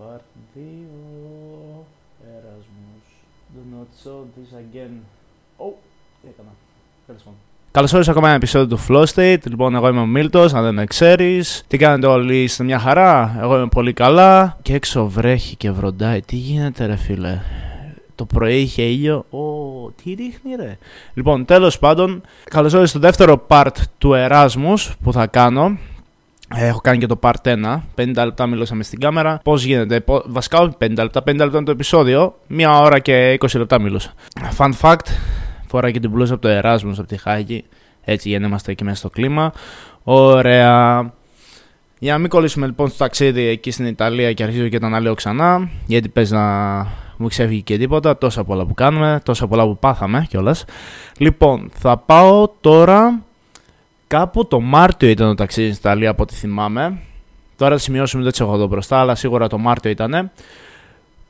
Part 2 Erasmus. Do not show this again. Oh, τι έκανα. Τέλος πάντων. Καλώς ήρθατε σε ακόμα ένα επεισόδιο του Flow State. Λοιπόν, εγώ είμαι ο Μίλτος, αν δεν με ξέρεις. Τι κάνετε όλοι, είστε μια χαρά; Εγώ είμαι πολύ καλά. Και έξω βρέχει και βροντάει. Τι γίνεται, ρε φίλε; Το πρωί είχε ήλιο. Ω, τι ρίχνει, ρε; Λοιπόν, τέλος πάντων, καλώς ήρθατε στο δεύτερο part του Erasmus που θα κάνω. Έχω κάνει και το part 1. 50 λεπτά μιλούσαμε στην κάμερα. Πώς γίνεται, πο... βασικά όχι 50 λεπτά, 50 λεπτά είναι το επεισόδιο. Μία ώρα και 20 λεπτά μιλούσα. Fun fact, φορά και την μπλούζα από το Erasmus από τη Χάγη. Έτσι για να είμαστε εκεί μέσα στο κλίμα. Ωραία. Για να μην κολλήσουμε λοιπόν στο ταξίδι εκεί στην Ιταλία και αρχίζω και τα αναλύω ξανά, γιατί παίζει να μου ξέφυγε και τίποτα, τόσα πολλά που κάνουμε, τόσα πολλά που πάθαμε κιόλας. Λοιπόν, θα πάω τώρα Κάπου το Μάρτιο ήταν το ταξίδι στην Ιταλία από ό,τι θυμάμαι. Τώρα θα σημειώσουμε δεν έχω εδώ μπροστά, αλλά σίγουρα το Μάρτιο ήταν.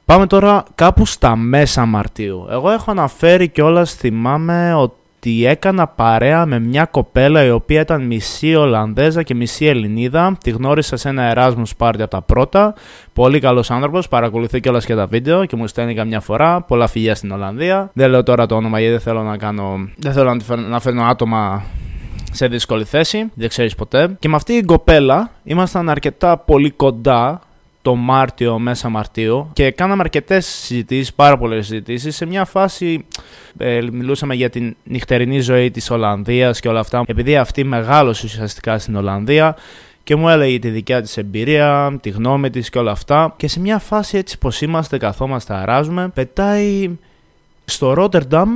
Πάμε τώρα κάπου στα μέσα Μαρτίου. Εγώ έχω αναφέρει κιόλας, θυμάμαι ότι έκανα παρέα με μια κοπέλα η οποία ήταν μισή Ολλανδέζα και μισή Ελληνίδα. Τη γνώρισα σε ένα Erasmus Party από τα πρώτα. Πολύ καλός άνθρωπος, παρακολουθεί κιόλας και τα βίντεο και μου στέλνει καμιά φορά. Πολλά φιλιά στην Ολλανδία. Δεν λέω τώρα το όνομα γιατί δεν θέλω να κάνω. Δεν θέλω να φέρνω άτομα σε δύσκολη θέση, δεν ξέρεις ποτέ. Και με αυτή την κοπέλα ήμασταν αρκετά πολύ κοντά το Μάρτιο, μέσα Μαρτίου και κάναμε αρκετές συζητήσεις, πάρα πολλές συζητήσεις. Σε μια φάση ε, μιλούσαμε για την νυχτερινή ζωή της Ολλανδίας και όλα αυτά. Επειδή αυτή μεγάλωσε ουσιαστικά στην Ολλανδία και μου έλεγε τη δικιά της εμπειρία, τη γνώμη της και όλα αυτά. Και σε μια φάση έτσι πως είμαστε, καθόμαστε, αράζουμε, πετάει στο Ρότερνταμ,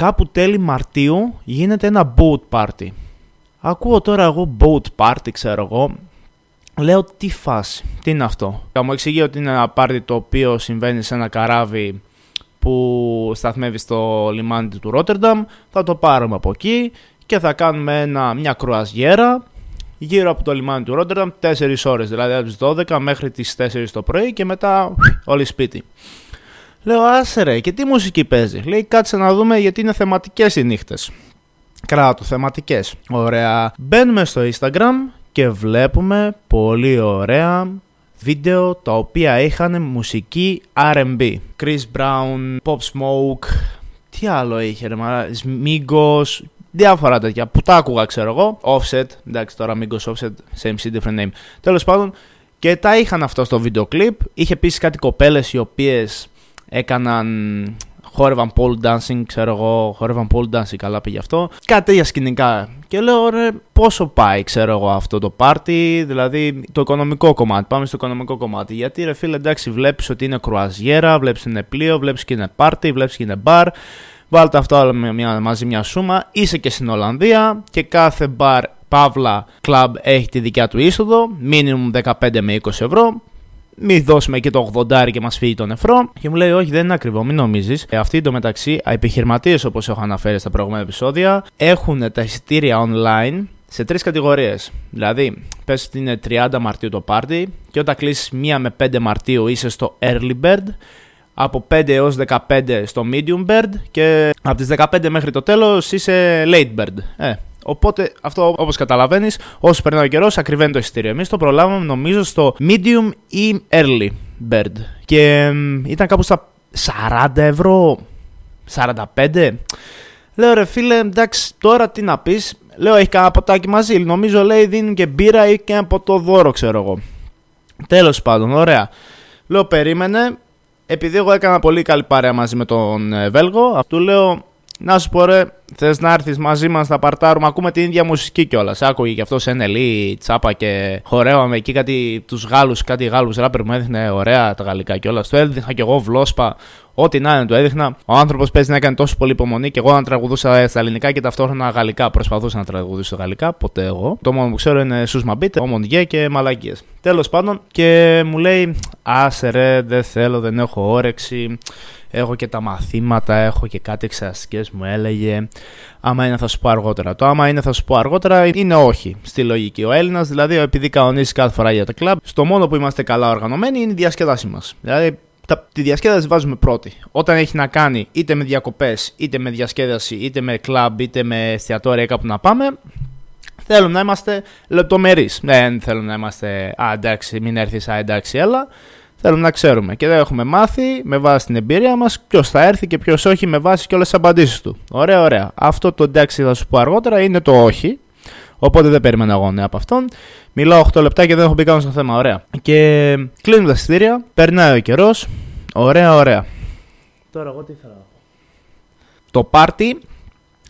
κάπου τέλη Μαρτίου γίνεται ένα boat party. Ακούω τώρα εγώ boat party, ξέρω εγώ. Λέω τι φάση, τι είναι αυτό; Θα μου εξηγεί ότι είναι ένα party το οποίο συμβαίνει σε ένα καράβι που σταθμεύει στο λιμάνι του Ρότερνταμ. Θα το πάρουμε από εκεί και θα κάνουμε ένα, μια κρουαζιέρα γύρω από το λιμάνι του Ρότερνταμ 4 ώρες, δηλαδή από τις 12 μέχρι τις 4 το πρωί και μετά όλοι σπίτι. Λέω άσε ρε και τι μουσική παίζει; Λέει κάτσε να δούμε γιατί είναι θεματικές οι νύχτες. Κράτο θεματικές. Ωραία. Μπαίνουμε στο Instagram και βλέπουμε πολύ ωραία βίντεο τα οποία είχαν μουσική R&B. Chris Brown, Pop Smoke, τι άλλο είχε ρε μάρα, Migos, διάφορα τέτοια που τα άκουγα ξέρω εγώ. Offset, εντάξει τώρα Migos Offset, same shit different name. Τέλος πάντων και τα είχαν αυτό στο βίντεο κλιπ. Είχε επίσης κάτι κοπέλες οι οποίες έκαναν χόρευαν pole dancing, ξέρω εγώ, χόρευαν pole dancing, καλά πήγε αυτό. Κάτι τέτοια σκηνικά. Και λέω, ρε, πόσο πάει, ξέρω εγώ, αυτό το πάρτι, δηλαδή το οικονομικό κομμάτι. Πάμε στο οικονομικό κομμάτι. Γιατί, ρε φίλε, εντάξει, βλέπεις ότι είναι κρουαζιέρα, βλέπεις ότι είναι πλοίο, βλέπεις και είναι πάρτι, βλέπεις και είναι μπαρ. Βάλτε αυτό όλα μια, μαζί μια σούμα. Είσαι και στην Ολλανδία και κάθε μπαρ Παύλα Club έχει τη δικιά του είσοδο, minimum 15 με 20 ευρώ μη δώσουμε και το 80 και μας φύγει το νεφρό. Και μου λέει, Όχι, δεν είναι ακριβό, μην νομίζεις. Ε, αυτοί το μεταξύ, οι επιχειρηματίες, όπως έχω αναφέρει στα προηγούμενα επεισόδια, έχουν τα εισιτήρια online σε τρεις κατηγορίες. Δηλαδή, πες ότι είναι 30 Μαρτίου το πάρτι και όταν κλείσεις 1 με 5 Μαρτίου είσαι στο Early Bird. Από 5 έως 15 στο Medium Bird και από τις 15 μέχρι το τέλος είσαι Late Bird. Ε, Οπότε αυτό όπως καταλαβαίνεις, όσο περνάει ο καιρός, ακριβένει το εισιτήριο. Εμείς το προλάβαμε νομίζω στο medium ή early bird. Και ήταν κάπου στα 40 ευρώ, 45. Λέω ρε φίλε, εντάξει, τώρα τι να πεις. Λέω έχει κανένα ποτάκι μαζί. Νομίζω λέει δίνουν και μπύρα ή και ένα ποτό δώρο, ξέρω εγώ. Τέλος πάντων, ωραία. Λέω περίμενε. Επειδή εγώ έκανα πολύ καλή παρέα μαζί με τον ε, Βέλγο, αυτού λέω να σου πω ρε, θες να έρθεις μαζί μας να παρτάρουμε. Ακούμε την ίδια μουσική κιόλας. Άκουγε και αυτός σε NLE, τσάπα και χορεύαμε εκεί κάτι τους Γάλλους, κάτι Γάλλους ράπερ μου έδειχνε ωραία τα γαλλικά κιόλας. Το έδειχνα κι εγώ βλόσπα. Ό,τι να είναι, το έδειχνα. Ο άνθρωπος παίζει να έκανε τόσο πολύ υπομονή και εγώ να τραγουδούσα στα ελληνικά και ταυτόχρονα γαλλικά. Προσπαθούσα να τραγουδήσω γαλλικά, ποτέ εγώ. Το μόνο που ξέρω είναι Σούσμα Μπίτε, Ομοντιέ και μαλακίες. Τέλος πάντων και μου λέει, Άσε ρε, δεν θέλω, δεν έχω όρεξη έχω και τα μαθήματα, έχω και κάτι εξαστικές μου έλεγε. Άμα είναι θα σου πω αργότερα. Το άμα είναι θα σου πω αργότερα είναι όχι στη λογική. Ο Έλληνας δηλαδή επειδή κανονίζει κάθε φορά για τα κλαμπ, στο μόνο που είμαστε καλά οργανωμένοι είναι η διασκέδασή μας. Δηλαδή τα, τη διασκέδαση βάζουμε πρώτη. Όταν έχει να κάνει είτε με διακοπές, είτε με διασκέδαση, είτε με κλαμπ, είτε με εστιατόρια κάπου να πάμε, θέλουμε να είμαστε λεπτομερείς. Δεν θέλουμε να είμαστε, Α, εντάξει, μην έρθεις, Α, εντάξει, έλα. Θέλουμε να ξέρουμε. Και δεν έχουμε μάθει με βάση την εμπειρία μας ποιος θα έρθει και ποιος όχι με βάση και όλες τις απαντήσεις του. Ωραία, ωραία. Αυτό το εντάξει θα σου πω αργότερα είναι το όχι. Οπότε δεν περίμενα εγώ ναι από αυτόν. Μιλάω 8 λεπτά και δεν έχω μπει καν στο θέμα. Ωραία. Και κλείνουμε τα εισιτήρια. Περνάει ο καιρός. Ωραία, ωραία. Τώρα εγώ τι θα Το πάρτι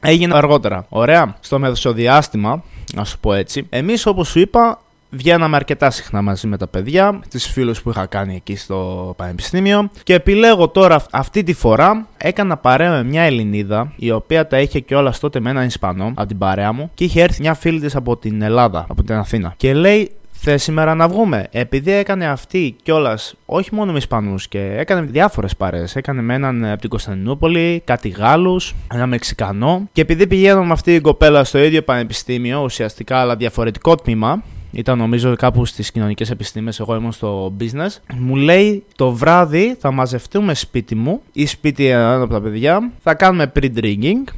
έγινε αργότερα. Ωραία. Στο μεσοδιάστημα, να σου πω έτσι, εμείς όπως σου είπα, βγαίναμε αρκετά συχνά μαζί με τα παιδιά, τις φίλους που είχα κάνει εκεί στο πανεπιστήμιο και επιλέγω τώρα αυτή τη φορά έκανα παρέα με μια Ελληνίδα η οποία τα είχε και όλα τότε με έναν Ισπανό από την παρέα μου και είχε έρθει μια φίλη της από την Ελλάδα, από την Αθήνα και λέει Θε σήμερα να βγούμε; Επειδή έκανε αυτή κιόλας, όχι μόνο με Ισπανούς και έκανε διάφορες παρέ. Έκανε με έναν από την Κωνσταντινούπολη, κάτι Γάλλους, ένα Μεξικανό. Και επειδή πηγαίνω με αυτή την κοπέλα στο ίδιο πανεπιστήμιο, ουσιαστικά αλλά διαφορετικό τμήμα, ήταν νομίζω κάπου στις κοινωνικές επιστήμες, εγώ ήμουν στο business. Μου λέει το βράδυ θα μαζευτούμε σπίτι μου ή σπίτι ένα από τα παιδιά, θα κάνουμε pre-drinking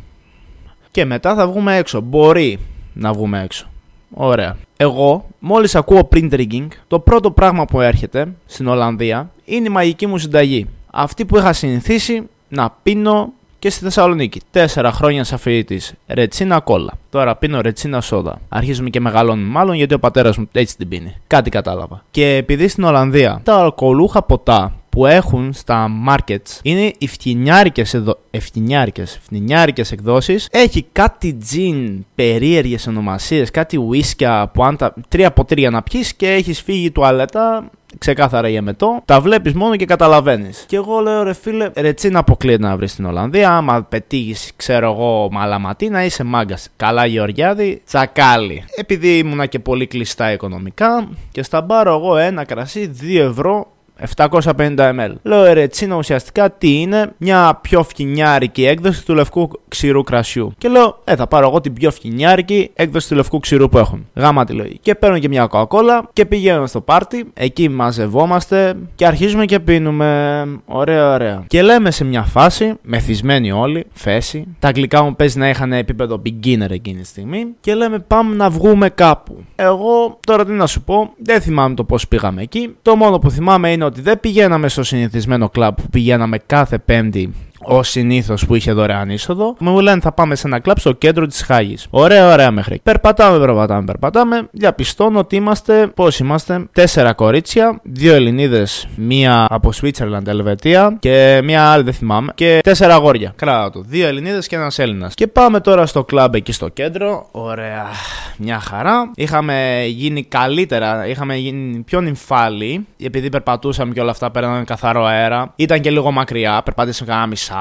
και μετά θα βγούμε έξω. Μπορεί να βγούμε έξω. Ωραία. Εγώ, μόλις ακούω pre-drinking, το πρώτο πράγμα που έρχεται στην Ολλανδία είναι η μαγική μου συνταγή. Αυτή που είχα συνηθίσει να πίνω και στη Θεσσαλονίκη. Τέσσερα χρόνια σαν φοιτητής. Ρετσίνα κόλλα. Τώρα πίνω ρετσίνα σόδα. Αρχίζουμε και μεγαλώνουμε μάλλον γιατί ο πατέρας μου έτσι την πίνει. Κάτι κατάλαβα. Και επειδή στην Ολλανδία τα αλκοολούχα ποτά που έχουν στα markets είναι οι φτηνιάρικες, εδω... φτηνιάρικες, εκδόσεις. Έχει κάτι τζιν περίεργες ονομασίες, κάτι ουίσκια που αν τα τρία από τρία να πιείς και έχεις φύγει τουαλέτα ξεκάθαρα η εμετό, τα βλέπεις μόνο και καταλαβαίνεις. Και εγώ λέω ρε φίλε, ρετσίνα αποκλείεται να βρεις στην Ολλανδία. Άμα πετύχεις, ξέρω εγώ, μαλαματή, να είσαι μάγκας. Καλά, Γεωργιάδη, τσακάλι. Επειδή ήμουνα και πολύ κλειστά οικονομικά και στα μπάρω εγώ ένα κρασί 2 ευρώ 750 ml. Λέω ερετσίνα ουσιαστικά τι είναι, μια πιο φθηνιάρικη έκδοση του λευκού ξηρού κρασιού. Και λέω, Ε, θα πάρω εγώ την πιο φθηνιάρικη έκδοση του λευκού ξηρού που έχουν. Γάμα τη λογική. Και παίρνω και μια κοκακόλα και πηγαίνω στο πάρτι. Εκεί μαζευόμαστε και αρχίζουμε και πίνουμε. Ωραία, ωραία. Και λέμε σε μια φάση, μεθυσμένοι όλοι, φέση. Τα αγγλικά μου παίζει να είχαν επίπεδο beginner εκείνη τη στιγμή. Και λέμε, πάμε να βγούμε κάπου. Εγώ τώρα τι να σου πω, δεν θυμάμαι το πώς πήγαμε εκεί. Το μόνο που θυμάμαι είναι ότι δεν πηγαίναμε στο συνηθισμένο κλαμπ που πηγαίναμε κάθε Πέμπτη Ω συνήθως που είχε δωρεάν είσοδο, μου λένε θα πάμε σε ένα κλαμπ στο κέντρο της Χάγης. Ωραία, ωραία μέχρι. Περπατάμε, περπατάμε, περπατάμε. Διαπιστώνω ότι είμαστε, πώς είμαστε, τέσσερα κορίτσια, δύο Ελληνίδες, μία από Switzerland, Ελβετία και μία άλλη δεν θυμάμαι. Και τέσσερα αγόρια. Κράτα το. Δύο Ελληνίδες και ένας Έλληνας. Και πάμε τώρα στο κλαμπ εκεί στο κέντρο. Ωραία, μια χαρά. Είχαμε γίνει καλύτερα, είχαμε γίνει πιο νυμφάλοι, επειδή περπατούσαμε και όλα αυτά, παίρναμε καθαρό αέρα. Ήταν και λίγο μακριά, περπάτησαμε κανένα μισά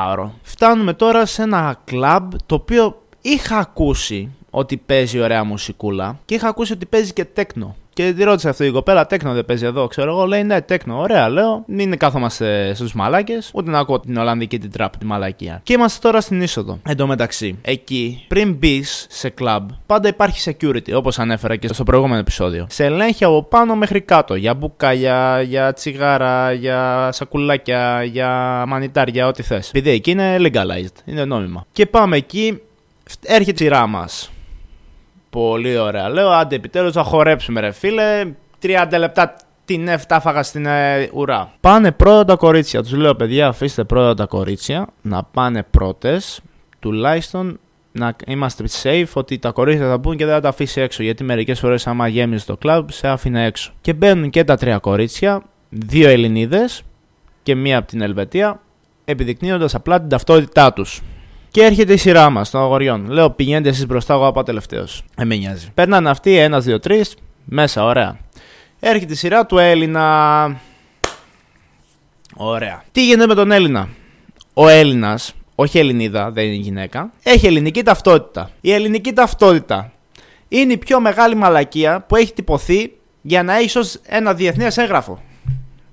Φτάνουμε τώρα σε ένα κλαμπ το οποίο είχα ακούσει ότι παίζει ωραία μουσικούλα και είχα ακούσει ότι παίζει και τέκνο. Και τη ρώτησα αυτή η κοπέλα, τέκνο δεν παίζει εδώ, ξέρω εγώ. Λέει ναι, τέκνο, ωραία, λέω. Μην κάθομαστε στους μαλάκες, ούτε να ακούω την Ολλανδική την τραπ, τη μαλακία. Και είμαστε τώρα στην είσοδο. Εν τω μεταξύ, εκεί, πριν μπει σε κλαμπ, πάντα υπάρχει security, όπως ανέφερα και στο προηγούμενο επεισόδιο. Σε ελέγχει από πάνω μέχρι κάτω. Για μπουκάλια, για τσιγάρα, για σακουλάκια, για μανιτάρια, ό,τι θες. Επειδή εκεί είναι legalized, είναι νόμιμα. Και πάμε εκεί, έρχεται η σειρά μας. Πολύ ωραία. Λέω, άντε επιτέλους θα χορέψουμε, ρε φίλε. 30 λεπτά την έφταφαγα στην ε, ουρά. Πάνε πρώτα τα κορίτσια. Τους λέω, παιδιά, αφήστε πρώτα τα κορίτσια να πάνε πρώτες. Τουλάχιστον να είμαστε safe ότι τα κορίτσια θα μπουν και δεν θα τα αφήσει έξω. Γιατί μερικές φορές, άμα γέμιζε το κλαμπ, σε άφηνε έξω. Και μπαίνουν και τα τρία κορίτσια, δύο Ελληνίδες και μία από την Ελβετία, επιδεικνύοντας απλά την ταυτότητά τους. Και έρχεται η σειρά μας των αγοριών. Λέω πηγαίνετε εσείς μπροστά, εγώ πάω τελευταίος. Ε, με νοιάζει. Περνάνε αυτοί, ένας, δύο, τρεις, μέσα, ωραία. Έρχεται η σειρά του Έλληνα. Ωραία. Τι γίνεται με τον Έλληνα; Ο Έλληνας, όχι Ελληνίδα, δεν είναι γυναίκα, έχει ελληνική ταυτότητα. Η ελληνική ταυτότητα είναι η πιο μεγάλη μαλακία που έχει τυπωθεί για να έχει ως ένα διεθνές έγγραφο.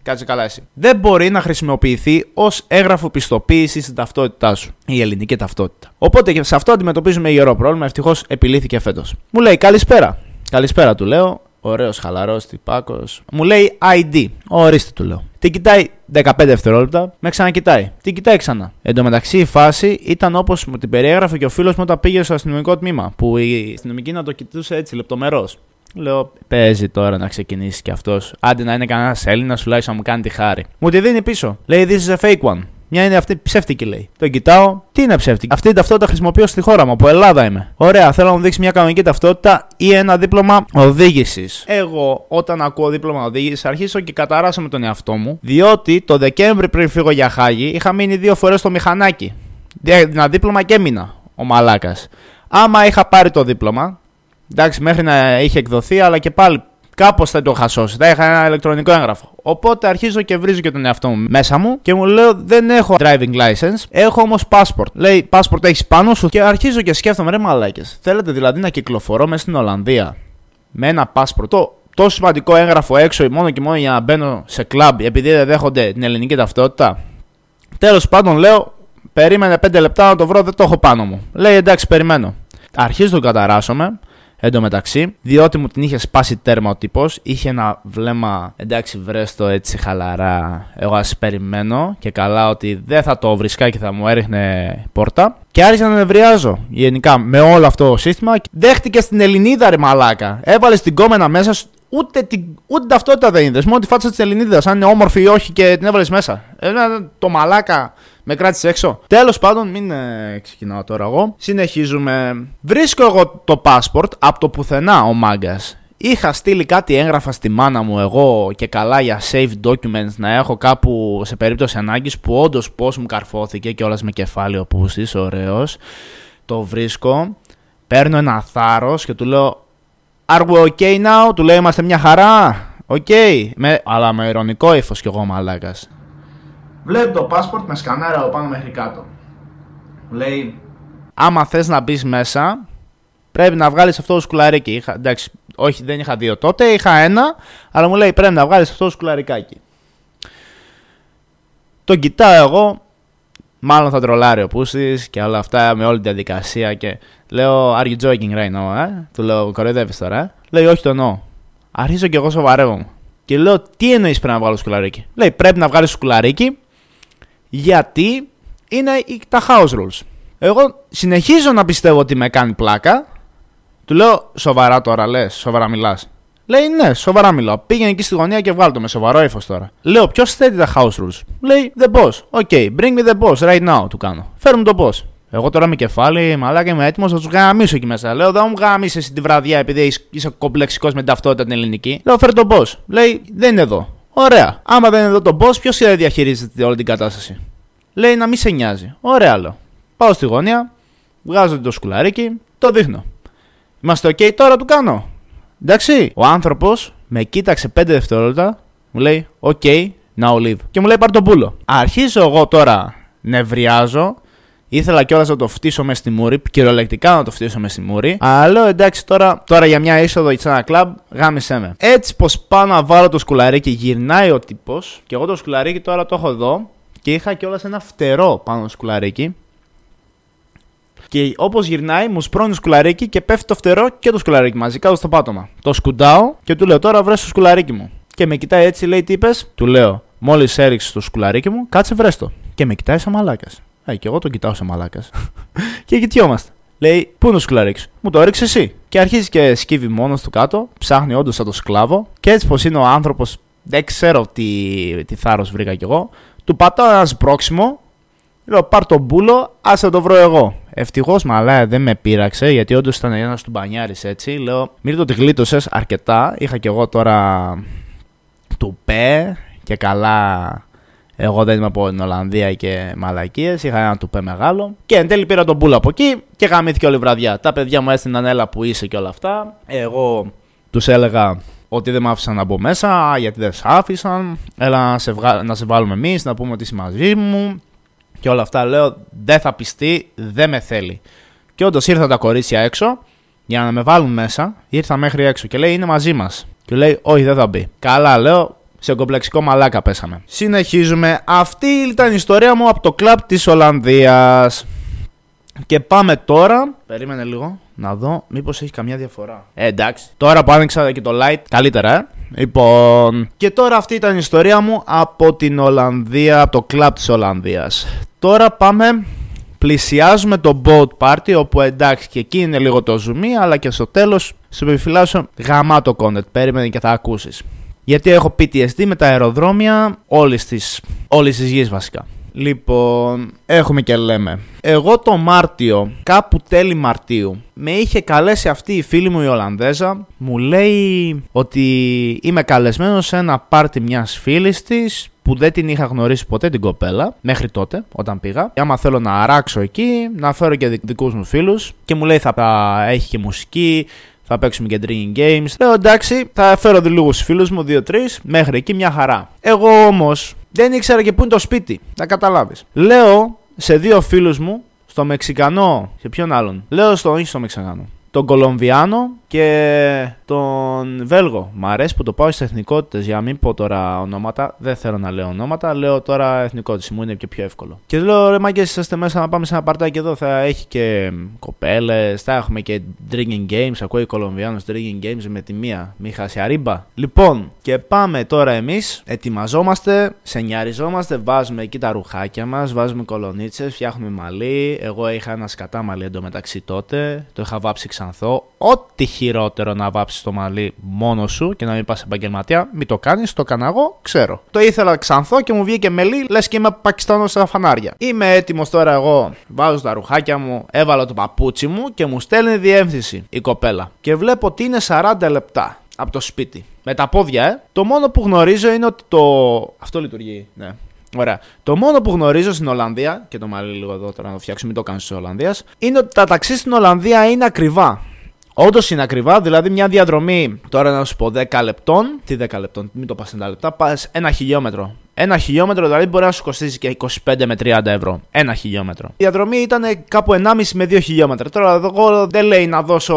Κάτσε καλά εσύ. Δεν μπορεί να χρησιμοποιηθεί ως έγγραφο πιστοποίησης στην ταυτότητά σου. Η ελληνική ταυτότητα. Οπότε και σε αυτό αντιμετωπίζουμε ιερό πρόβλημα. Ευτυχώς επιλύθηκε φέτος. Μου λέει καλησπέρα. Καλησπέρα του λέω. Ωραίος, χαλαρός, τυπάκος. Μου λέει ID. Ορίστε του λέω. Την κοιτάει 15 δευτερόλεπτα, με ξανακοιτάει. Την κοιτάει ξανά. Εν τω μεταξύ η φάση ήταν όπως μου την περιέγραφε και ο φίλος μου όταν πήγε στο αστυνομικό τμήμα. Που η αστυνομική να το κοιτούσε έτσι λεπτομερό. Λέω, παίζει τώρα να ξεκινήσει κι αυτός. Άντε να είναι κανένας Έλληνας, τουλάχιστον να μου κάνει τη χάρη. Μου τη δίνει πίσω. Λέει, This is a fake one. Μια είναι αυτή ψεύτικη λέει. Το κοιτάω, τι είναι ψεύτικη; Αυτή την ταυτότητα χρησιμοποιώ στη χώρα μου, από Ελλάδα είμαι. Ωραία, θέλω να μου δείξει μια κανονική ταυτότητα ή ένα δίπλωμα οδήγησης. Εγώ, όταν ακούω δίπλωμα οδήγησης, αρχίζω και καταράσω με τον εαυτό μου, διότι το Δεκέμβρη πριν φύγω για Χάγη είχα μείνει δύο φορές στο μηχανάκι. Ένα δίπλωμα και έμεινα ο Μαλάκας. Άμα είχα πάρει το δίπλωμα, εντάξει, μέχρι να είχε εκδοθεί, αλλά και πάλι κάπως θα το χασώσει. Θα είχα ένα ηλεκτρονικό έγγραφο. Οπότε αρχίζω και βρίζω και τον εαυτό μου μέσα μου και μου λέω δεν έχω driving license, έχω όμως passport. Λέει passport έχεις πάνω σου και αρχίζω και σκέφτομαι ρε μαλάκες. Θέλετε δηλαδή να κυκλοφορώ μέσα στην Ολλανδία με ένα passport. Το τόσο σημαντικό έγγραφο έξω μόνο και μόνο για να μπαίνω σε κλαμπ επειδή δεν δέχονται την ελληνική ταυτότητα. Τέλος πάντων λέω περίμενε 5 λεπτά να το βρω, δεν το έχω πάνω μου. Λέει εντάξει, περιμένω. Αρχίζω να καταράσομαι. Εν τω μεταξύ, διότι μου την είχε σπάσει τέρμα ο τύπος, είχε ένα βλέμμα εντάξει, βρέστο έτσι χαλαρά. Εγώ ας περιμένω και καλά ότι δεν θα το βρισκά και θα μου έριχνε πόρτα. Και άρχισα να νευριάζω γενικά με όλο αυτό το σύστημα. Δέχτηκε στην Ελληνίδα ρε μαλάκα. Έβαλε την κόμενα μέσα, ούτε, την, ούτε ταυτότητα δεν είδες. Μόνο τη φάτσα της Ελληνίδας, αν είναι όμορφη ή όχι και την έβαλες μέσα. Ε, το μαλάκα με κράτησε έξω. Τέλος πάντων, μην ε, ξεκινάω τώρα εγώ. Συνεχίζουμε. Βρίσκω εγώ το passport από το πουθενά ο μάγκας. Είχα στείλει κάτι έγγραφα στη μάνα μου εγώ και καλά για save documents να έχω κάπου σε περίπτωση ανάγκης που όντως πώς μου καρφώθηκε και όλας με κεφάλαιο πούστης, ωραίος. Το βρίσκω, παίρνω ένα θάρρος και του λέω Are we okay now? Του λέω είμαστε μια χαρά. OK. Okay. Με, αλλά με ειρωνικό ύφος κι εγώ μαλάκας. Βλέπει το passport με σκανέρα από πάνω μέχρι κάτω. Λέει, άμα θες να μπεις μέσα, πρέπει να βγάλεις αυτό το σκουλαρίκι. Είχα, εντάξει, όχι δεν είχα δύο τότε, είχα ένα, αλλά μου λέει πρέπει να βγάλεις αυτό το σκουλαρικάκι. Το κοιτάω εγώ, μάλλον θα τρολάρει ο Πούστης και όλα αυτά με όλη τη διαδικασία και λέω Are you joking right now, ε; Του λέω κοροϊδεύεις τώρα, ε; Λέει όχι το εννοώ. Αρχίζω κι εγώ σοβαρεύομαι. Και λέω τι εννοείς πρέπει να βγάλω σκουλαρίκι; Λέει πρέπει να βγάλεις σκουλαρίκι γιατί είναι τα house rules. Εγώ συνεχίζω να πιστεύω ότι με κάνει πλάκα. Του λέω σοβαρά τώρα, λες, σοβαρά μιλάς. Λέει ναι, σοβαρά μιλάω. Πήγαινε εκεί στη γωνία και βγάλ' το με σοβαρό ύφος τώρα. Λέω ποιος θέτει τα house rules. Λέει the boss. OK, okay, bring me the boss right now, του κάνω. Φέρνουν το boss. Εγώ τώρα με κεφάλι, μαλάκα είμαι έτοιμος να τους γαμήσω εκεί μέσα. Λέω, δεν μου γαμήσεις εσύ τη βραδιά επειδή είσαι κομπλεξικός με την ταυτότητα την ελληνική. Λέω, φέρ' τον boss. Λέει, δεν είναι εδώ. Ωραία. Άμα δεν είναι εδώ το boss, ποιος διαχειρίζεται όλη την κατάσταση; Λέει να μην σε νοιάζει. Ωραία, άλλο. Πάω στη γωνία, βγάζω το σκουλαρίκι, το δείχνω. Είμαστε OK τώρα, του κάνω. Εντάξει. Ο άνθρωπος με κοίταξε 5 δευτερόλεπτα, μου λέει OK, now leave. Και μου λέει πάρ το πούλο. Αρχίζω εγώ τώρα, νευριάζω. Ήθελα κιόλας να το φτύσω μες στη μούρη, κυριολεκτικά να το φτύσω μες στη μούρη. Αλλά λέω εντάξει τώρα, τώρα για μια είσοδο σε ένα κλαμπ, γάμισέ με. Έτσι πως πάω να βάλω το σκουλαρίκι, γυρνάει ο τύπος και εγώ το σκουλαρίκι τώρα το έχω εδώ και είχα κιόλας ένα φτερό πάνω στο σκουλαρίκι. Και όπως γυρνάει, μου σπρώνει το σκουλαρίκι και πέφτει το φτερό και το σκουλαρίκι μαζί κάτω στο πάτωμα. Το σκουντάω και του λέω τώρα βρες το σκουλαρίκι μου. Και με κοιτάει έτσι, λέει τι είπες; Του λέω, μόλις έριξες το σκουλαρίκι μου, κάτσε βρέστο. Και με κοιτάει σαν μαλάκας. Ε, και εγώ τον κοιτάω σαν μαλάκας. και κοιτιόμαστε. Λέει, Πού είναι το σκουλαρίκι Μου το έριξε εσύ. Και αρχίζει και σκύβει μόνος του κάτω, ψάχνει όντως σαν το σκλάβο. Και έτσι πως είναι ο άνθρωπος, δεν ξέρω τι, τι θάρρος βρήκα κι εγώ. Του πατάω ένας σπρόξιμο. Λέω πάρ τον μπούλο, άσε το βρω εγώ. Ευτυχώς μαλά δεν με πείραξε γιατί όντως ήταν ένας του μπανιάρης έτσι. Λέω μην το τη γλίτωσες αρκετά. Είχα κι εγώ τώρα του πέ και καλά. Εγώ δεν είμαι από την Ολλανδία και μαλακίες. Είχα ένα του πέ μεγάλο. Και εν τέλει πήρα τον μπούλο από εκεί και γαμήθηκε όλη βραδιά. Τα παιδιά μου έστειλαν έλα που είσαι και όλα αυτά. Εγώ τους έλεγα ότι δεν με άφησαν να μπω μέσα, γιατί δεν σε άφησαν. Έλα να σε, να σε βάλουμε εμείς, να πούμε ότι είσαι μαζί μου. Και όλα αυτά λέω, δεν θα πιστεί, δεν με θέλει. Και όντως ήρθαν τα κορίτσια έξω για να με βάλουν μέσα. Ήρθα μέχρι έξω και λέει, είναι μαζί μας. Και λέει, Όχι, δεν θα μπει. Καλά, λέω, σε κομπλεξικό μαλάκα πέσαμε. Συνεχίζουμε. Αυτή ήταν η ιστορία μου από το κλαμπ της Ολλανδίας. Και πάμε τώρα. Περίμενε λίγο να δω μήπως έχει καμιά διαφορά. Ε, εντάξει. Τώρα που άνοιξα και το light, καλύτερα, ε. Λοιπόν. Και τώρα αυτή ήταν η ιστορία μου από την Ολλανδία, από το κλαμπ της Ολλανδίας. Τώρα πάμε Πλησιάζουμε το boat party, όπου εντάξει και εκεί είναι λίγο το zoom, αλλά και στο τέλος σου επιφυλάσσω γαμάτο content. Περίμενε και θα ακούσεις. Γιατί έχω PTSD με τα αεροδρόμια όλης της όλης της γης βασικά. Λοιπόν, έχουμε και λέμε. Εγώ το Μάρτιο, κάπου τέλη Μαρτίου, με είχε καλέσει αυτή η φίλη μου η Ολλανδέζα. Μου λέει ότι είμαι καλεσμένος σε ένα πάρτι μιας φίλης της που δεν την είχα γνωρίσει ποτέ την κοπέλα μέχρι τότε όταν πήγα. Άμα θέλω να αράξω εκεί, να φέρω και δικούς μου φίλους. Και μου λέει θα έχει και μουσική, θα παίξουμε και drinking games. Λέω εντάξει, θα φέρω λίγου φίλους μου, δύο-τρει, μέχρι εκεί μια χαρά. Εγώ όμως δεν ήξερα και πού είναι το σπίτι. Να καταλάβεις. Λέω σε δύο φίλους μου, στο Μεξικανό, σε ποιον άλλον. Λέω στο, όχι στο Μεξικανό τον Κολομβιάνο και τον Βέλγο. Μ' αρέσει που το πάω στις εθνικότητες για να μην πω τώρα ονόματα. Δεν θέλω να λέω ονόματα. Λέω τώρα εθνικότητες. Μου είναι και πιο εύκολο. Και λέω ρε μάγκε, είσαστε μέσα να πάμε σε ένα παρτάκι εδώ. Θα έχει και κοπέλες. Θα έχουμε και drinking games. Ακούει Κολομβιάνος drinking games με τη μία. Μη χάσει αρίμπα. Λοιπόν, και πάμε τώρα εμείς. Ετοιμαζόμαστε, σενιαριζόμαστε. Βάζουμε εκεί τα ρουχάκια μας. Βάζουμε κολονίτσες. Φτιάχνουμε μαλλί. Εγώ είχα ένα σκατά μαλλί εντωμεταξύ τότε. Το είχα βάψει ξανθό. Ό,τι χειρότερο να βάψεις το μαλλί μόνο σου και να μην πας επαγγελματία, μην το κάνεις, το έκανα εγώ, ξέρω. Το ήθελα ξανθό και μου βγήκε μελί, λες και είμαι Πακιστάνος στα φανάρια. Είμαι έτοιμος τώρα εγώ, βάζω τα ρουχάκια μου, έβαλα το παπούτσι μου και μου στέλνει διεύθυνση η κοπέλα. Και βλέπω ότι είναι 40 λεπτά από το σπίτι. Με τα πόδια, ε. Το μόνο που γνωρίζω είναι ότι το. Αυτό λειτουργεί, ναι. Ωραία. Το μόνο που γνωρίζω στην Ολλανδία, και το μαλλί λίγο εδώ τώρα να το φτιάξω, μην το κάνω της Ολλανδίας, είναι ότι τα ταξί στην Ολλανδία είναι ακριβά. Όντως είναι ακριβά, δηλαδή μια διαδρομή τώρα να σου πω 10 λεπτών. Τι 10 λεπτών, μην το πας 90 λεπτά, πας ένα χιλιόμετρο. Ένα χιλιόμετρο δηλαδή μπορεί να σου κοστίσει και 25 με 30 ευρώ. Ένα χιλιόμετρο. Η διαδρομή ήταν κάπου 1,5 με 2 χιλιόμετρα. Τώρα εγώ δεν λέει να δώσω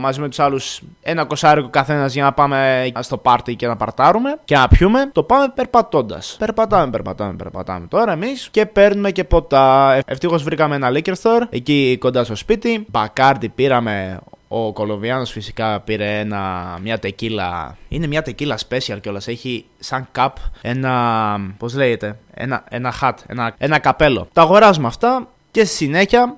μαζί με τους άλλους ένα κοσάρικο καθένας για να πάμε στο πάρτι και να παρτάρουμε και να πιούμε. Το πάμε περπατώντας. Περπατάμε, περπατάμε, περπατάμε. Τώρα εμείς και παίρνουμε και ποτά. Ευτυχώς βρήκαμε ένα liquor store εκεί κοντά στο σπίτι. Μπακάρτι πήραμε ο Κολομβιάνο φυσικά πήρε ένα, μια τεκίλα. Είναι μια τεκίλα special κιόλας. Έχει σαν cup ένα. Πώς λέγεται, ένα, ένα hat, ένα, ένα καπέλο. Τα αγοράζουμε αυτά και στη συνέχεια,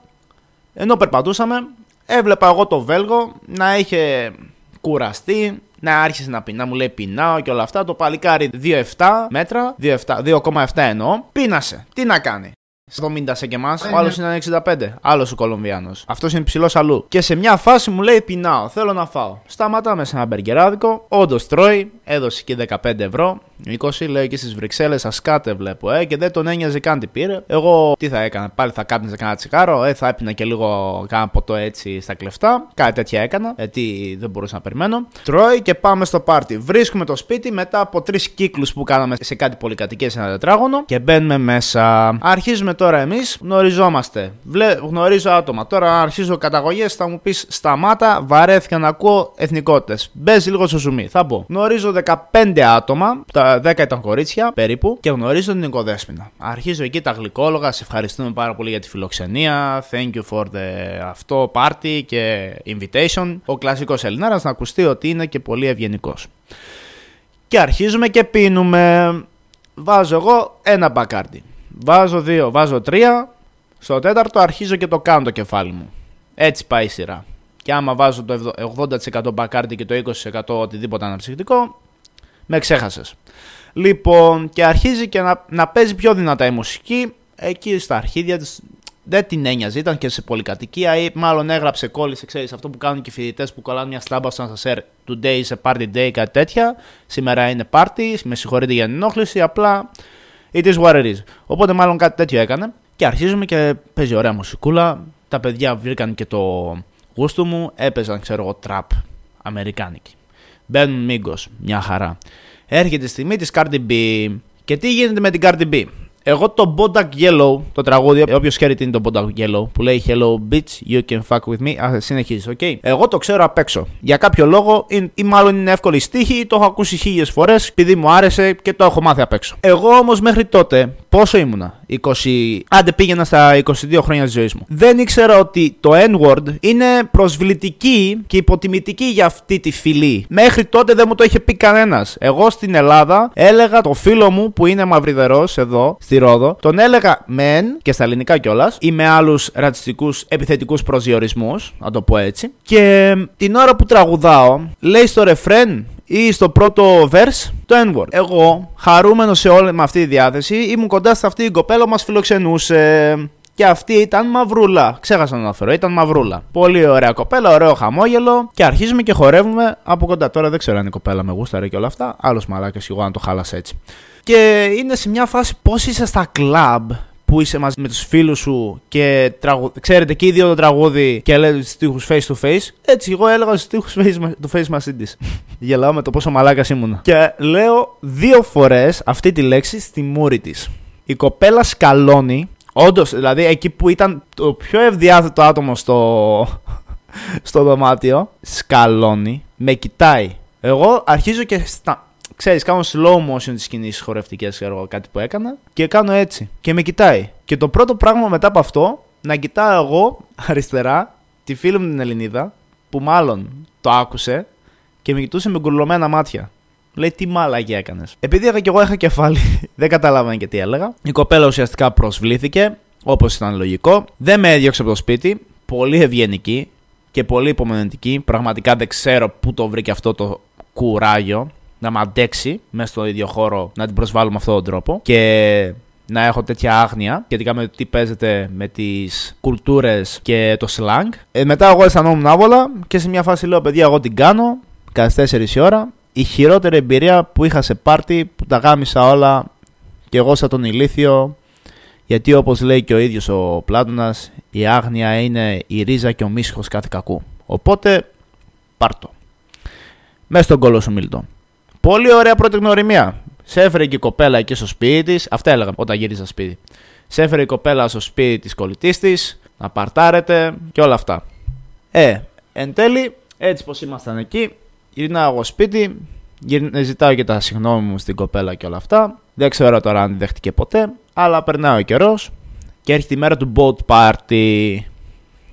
ενώ περπατούσαμε, έβλεπα εγώ το Βέλγο να είχε κουραστεί, να άρχισε να πεινά, μου λέει πεινάω και όλα αυτά. Το παλικάρι 2,7 μέτρα, 2,7 εννοώ, πείνασε. Τι να κάνει; 70 σε και εμά, ο άλλος είναι 65. Άλλος ο Κολομβιάνος. Αυτός είναι ψηλός αλλού. Και σε μια φάση μου λέει: Πεινάω, θέλω να φάω. Σταματάμε σε ένα μπεργκεράδικο. Όντως τρώει, έδωσε και 15 ευρώ. 20 λέει και στις Βρυξέλλες, ασκάτε βλέπω, ε, και δεν τον ένοιαζε καν τι πήρε. Εγώ τι θα έκανα, πάλι θα κάπνιζα κανένα τσιγάρο, ε, θα έπινα και λίγο κάνα ποτό έτσι στα κλεφτά. Κάτι τέτοια έκανα, γιατί δεν μπορούσα να περιμένω. Τρώει και πάμε στο πάρτι. Βρίσκουμε το σπίτι μετά από τρεις κύκλους που κάναμε σε κάτι πολυκατοικίες σε ένα τετράγωνο και μπαίνουμε μέσα. Αρχίζουμε τώρα εμείς, γνωριζόμαστε. Βλέ, γνωρίζω άτομα. Τώρα αρχίζω καταγωγές, θα μου πεις σταμάτα, βαρέθηκα να ακούω εθνικότητες. Μπες λίγο στο ζουμί, θα πω. Γνωρίζω 15 άτομα, τα 10 ήταν κορίτσια περίπου και γνωρίζω την οικοδέσπινα. Αρχίζω εκεί τα γλυκόλογα, σε ευχαριστούμε πάρα πολύ για τη φιλοξενία. Thank you for the αυτό party και invitation. Ο κλασικός Ελληνάρας να ακουστεί ότι είναι και πολύ ευγενικός. Και αρχίζουμε και πίνουμε. Βάζω εγώ ένα μπακάρτι. Βάζω δύο, βάζω τρία. Στο τέταρτο αρχίζω και το κάνω το κεφάλι μου. Έτσι πάει η σειρά. Και άμα βάζω το 80% μπακάρτι και το 20% οτιδήποτε αναψυκτικό, με ξέχασες. Λοιπόν, και αρχίζει και να, να παίζει πιο δυνατά η μουσική. Εκεί στα αρχίδια της δεν την ένοιαζε, ήταν και σε πολυκατοικία ή μάλλον έγραψε κόλλησε, ξέρεις αυτό που κάνουν και οι φοιτητές που κολλάνε μια στάμπα σαν σας σερ. Today is a party day, κάτι τέτοια. Σήμερα είναι party, με συγχωρείτε για την ενόχληση, απλά it is what it is. Οπότε μάλλον κάτι τέτοιο έκανε. Και αρχίζουμε και παίζει ωραία μουσικούλα. Τα παιδιά βρήκαν και το γούστο μου, έπαιζαν ξέρω εγώ τραπ αμερικάνικη. Μπαίνουν μίγκος, μια χαρά. Έρχεται η στιγμή της Cardi B. Και τι γίνεται με την Cardi B; Εγώ το Bodak Yellow, το τραγούδι, όποιος ξέρει τι είναι το Bodak Yellow, που λέει Hello bitch, you can fuck with me. Α, συνεχίζεις, OK. Okay. Εγώ το ξέρω απ' έξω. Για κάποιο λόγο, ή μάλλον είναι εύκολη στίχοι, το έχω ακούσει χίλιες φορές, επειδή μου άρεσε και το έχω μάθει απ' έξω. Εγώ όμως μέχρι τότε Πόσο ήμουνα, 20. Άντε πήγαινα στα 22 χρόνια της ζωής μου. Δεν ήξερα ότι το N-word είναι προσβλητική και υποτιμητική για αυτή τη φυλή. Μέχρι τότε δεν μου το είχε πει κανένας. Εγώ στην Ελλάδα έλεγα το φίλο μου που είναι μαυριδερός εδώ, στη Ρόδο, τον έλεγα μεν και στα ελληνικά κιόλας ή με άλλους ρατσιστικούς επιθετικούς προσδιορισμούς, να το πω έτσι. Και την ώρα που τραγουδάω, λέει στο ρεφρέν ή στο πρώτο verse το N-word. Εγώ, χαρούμενος σε όλη με αυτή τη διάθεση, ήμουν κοντά σε αυτή την κοπέλα που μας φιλοξενούσε. Και αυτή ήταν μαυρούλα. Ξέχασα να αναφέρω, ήταν μαυρούλα. Πολύ ωραία κοπέλα, ωραίο χαμόγελο. Και αρχίζουμε και χορεύουμε από κοντά. Τώρα δεν ξέρω αν η κοπέλα με γούσταρε και όλα αυτά. Άλλος μαλάκας, εγώ αν το χάλασε έτσι. Και είναι σε μια φάση πώς είσαι στα κλαμπ που είσαι μαζί με τους φίλους σου και τραγου... ξέρετε και οι δύο το τραγούδι και λέτε του στίχους face to face. Έτσι, εγώ έλεγα του στίχους face to face μαζί τη. Γελάω με το πόσο μαλάκας ήμουνα. Και λέω δύο φορές αυτή τη λέξη στη μούρη της. Η κοπέλα σκαλώνει. Όντως, δηλαδή εκεί που ήταν το πιο ευδιάθετο άτομο στο, στο δωμάτιο, σκαλώνει, με κοιτάει. Εγώ αρχίζω και στα ξέρεις, κάνω slow motion τις κινήσεις χορευτικές, ξέρω κάτι που έκανα και κάνω έτσι. Και με κοιτάει. Και το πρώτο πράγμα μετά από αυτό, να κοιτάω εγώ αριστερά τη φίλη μου την Ελληνίδα, που μάλλον το άκουσε και με κοιτούσε με γκουρλωμένα μάτια. Λέει τι μάλαγε έκανες. Επειδή είχα και εγώ είχα κεφάλι, δεν καταλάβανε και τι έλεγα. Η κοπέλα ουσιαστικά προσβλήθηκε, όπως ήταν λογικό. Δεν με έδιωξε από το σπίτι. Πολύ ευγενική και πολύ υπομονετική. Πραγματικά δεν ξέρω πού το βρήκε αυτό το κουράγιο να με αντέξει μέσα στο ίδιο χώρο να την προσβάλλω με αυτόν τον τρόπο και να έχω τέτοια άγνοια σχετικά με το τι παίζεται με τις κουλτούρες και το slang. Ε, μετά εγώ αισθανόμουν άβολα και σε μια φάση λέω: Παιδιά, εγώ την κάνω. Κάθε 4 η ώρα. Η χειρότερη εμπειρία που είχα σε πάρτι που τα γάμισα όλα και εγώ σαν τον ηλίθιο. Γιατί όπως λέει και ο ίδιος ο Πλάτωνας, η άγνοια είναι η ρίζα και ο μίσχος κάθε κακού. Οπότε, πάρτο. Μέσα στον κόλο σου Μίλτο. Πολύ ωραία πρώτη γνωριμία. Σε έφερε και η κοπέλα εκεί στο σπίτι της. Αυτά έλεγα όταν γύρισα σπίτι. Σε έφερε η κοπέλα στο σπίτι της κολλητής της, να παρτάρετε και όλα αυτά. Ε, εν τέλει, έτσι πως ήμασταν εκεί, γυρνάω εγώ σπίτι, ζητάω και τα συγγνώμη μου στην κοπέλα και όλα αυτά. Δεν ξέρω τώρα αν δέχτηκε ποτέ, αλλά περνάει ο καιρός και έρχεται η μέρα του boat party.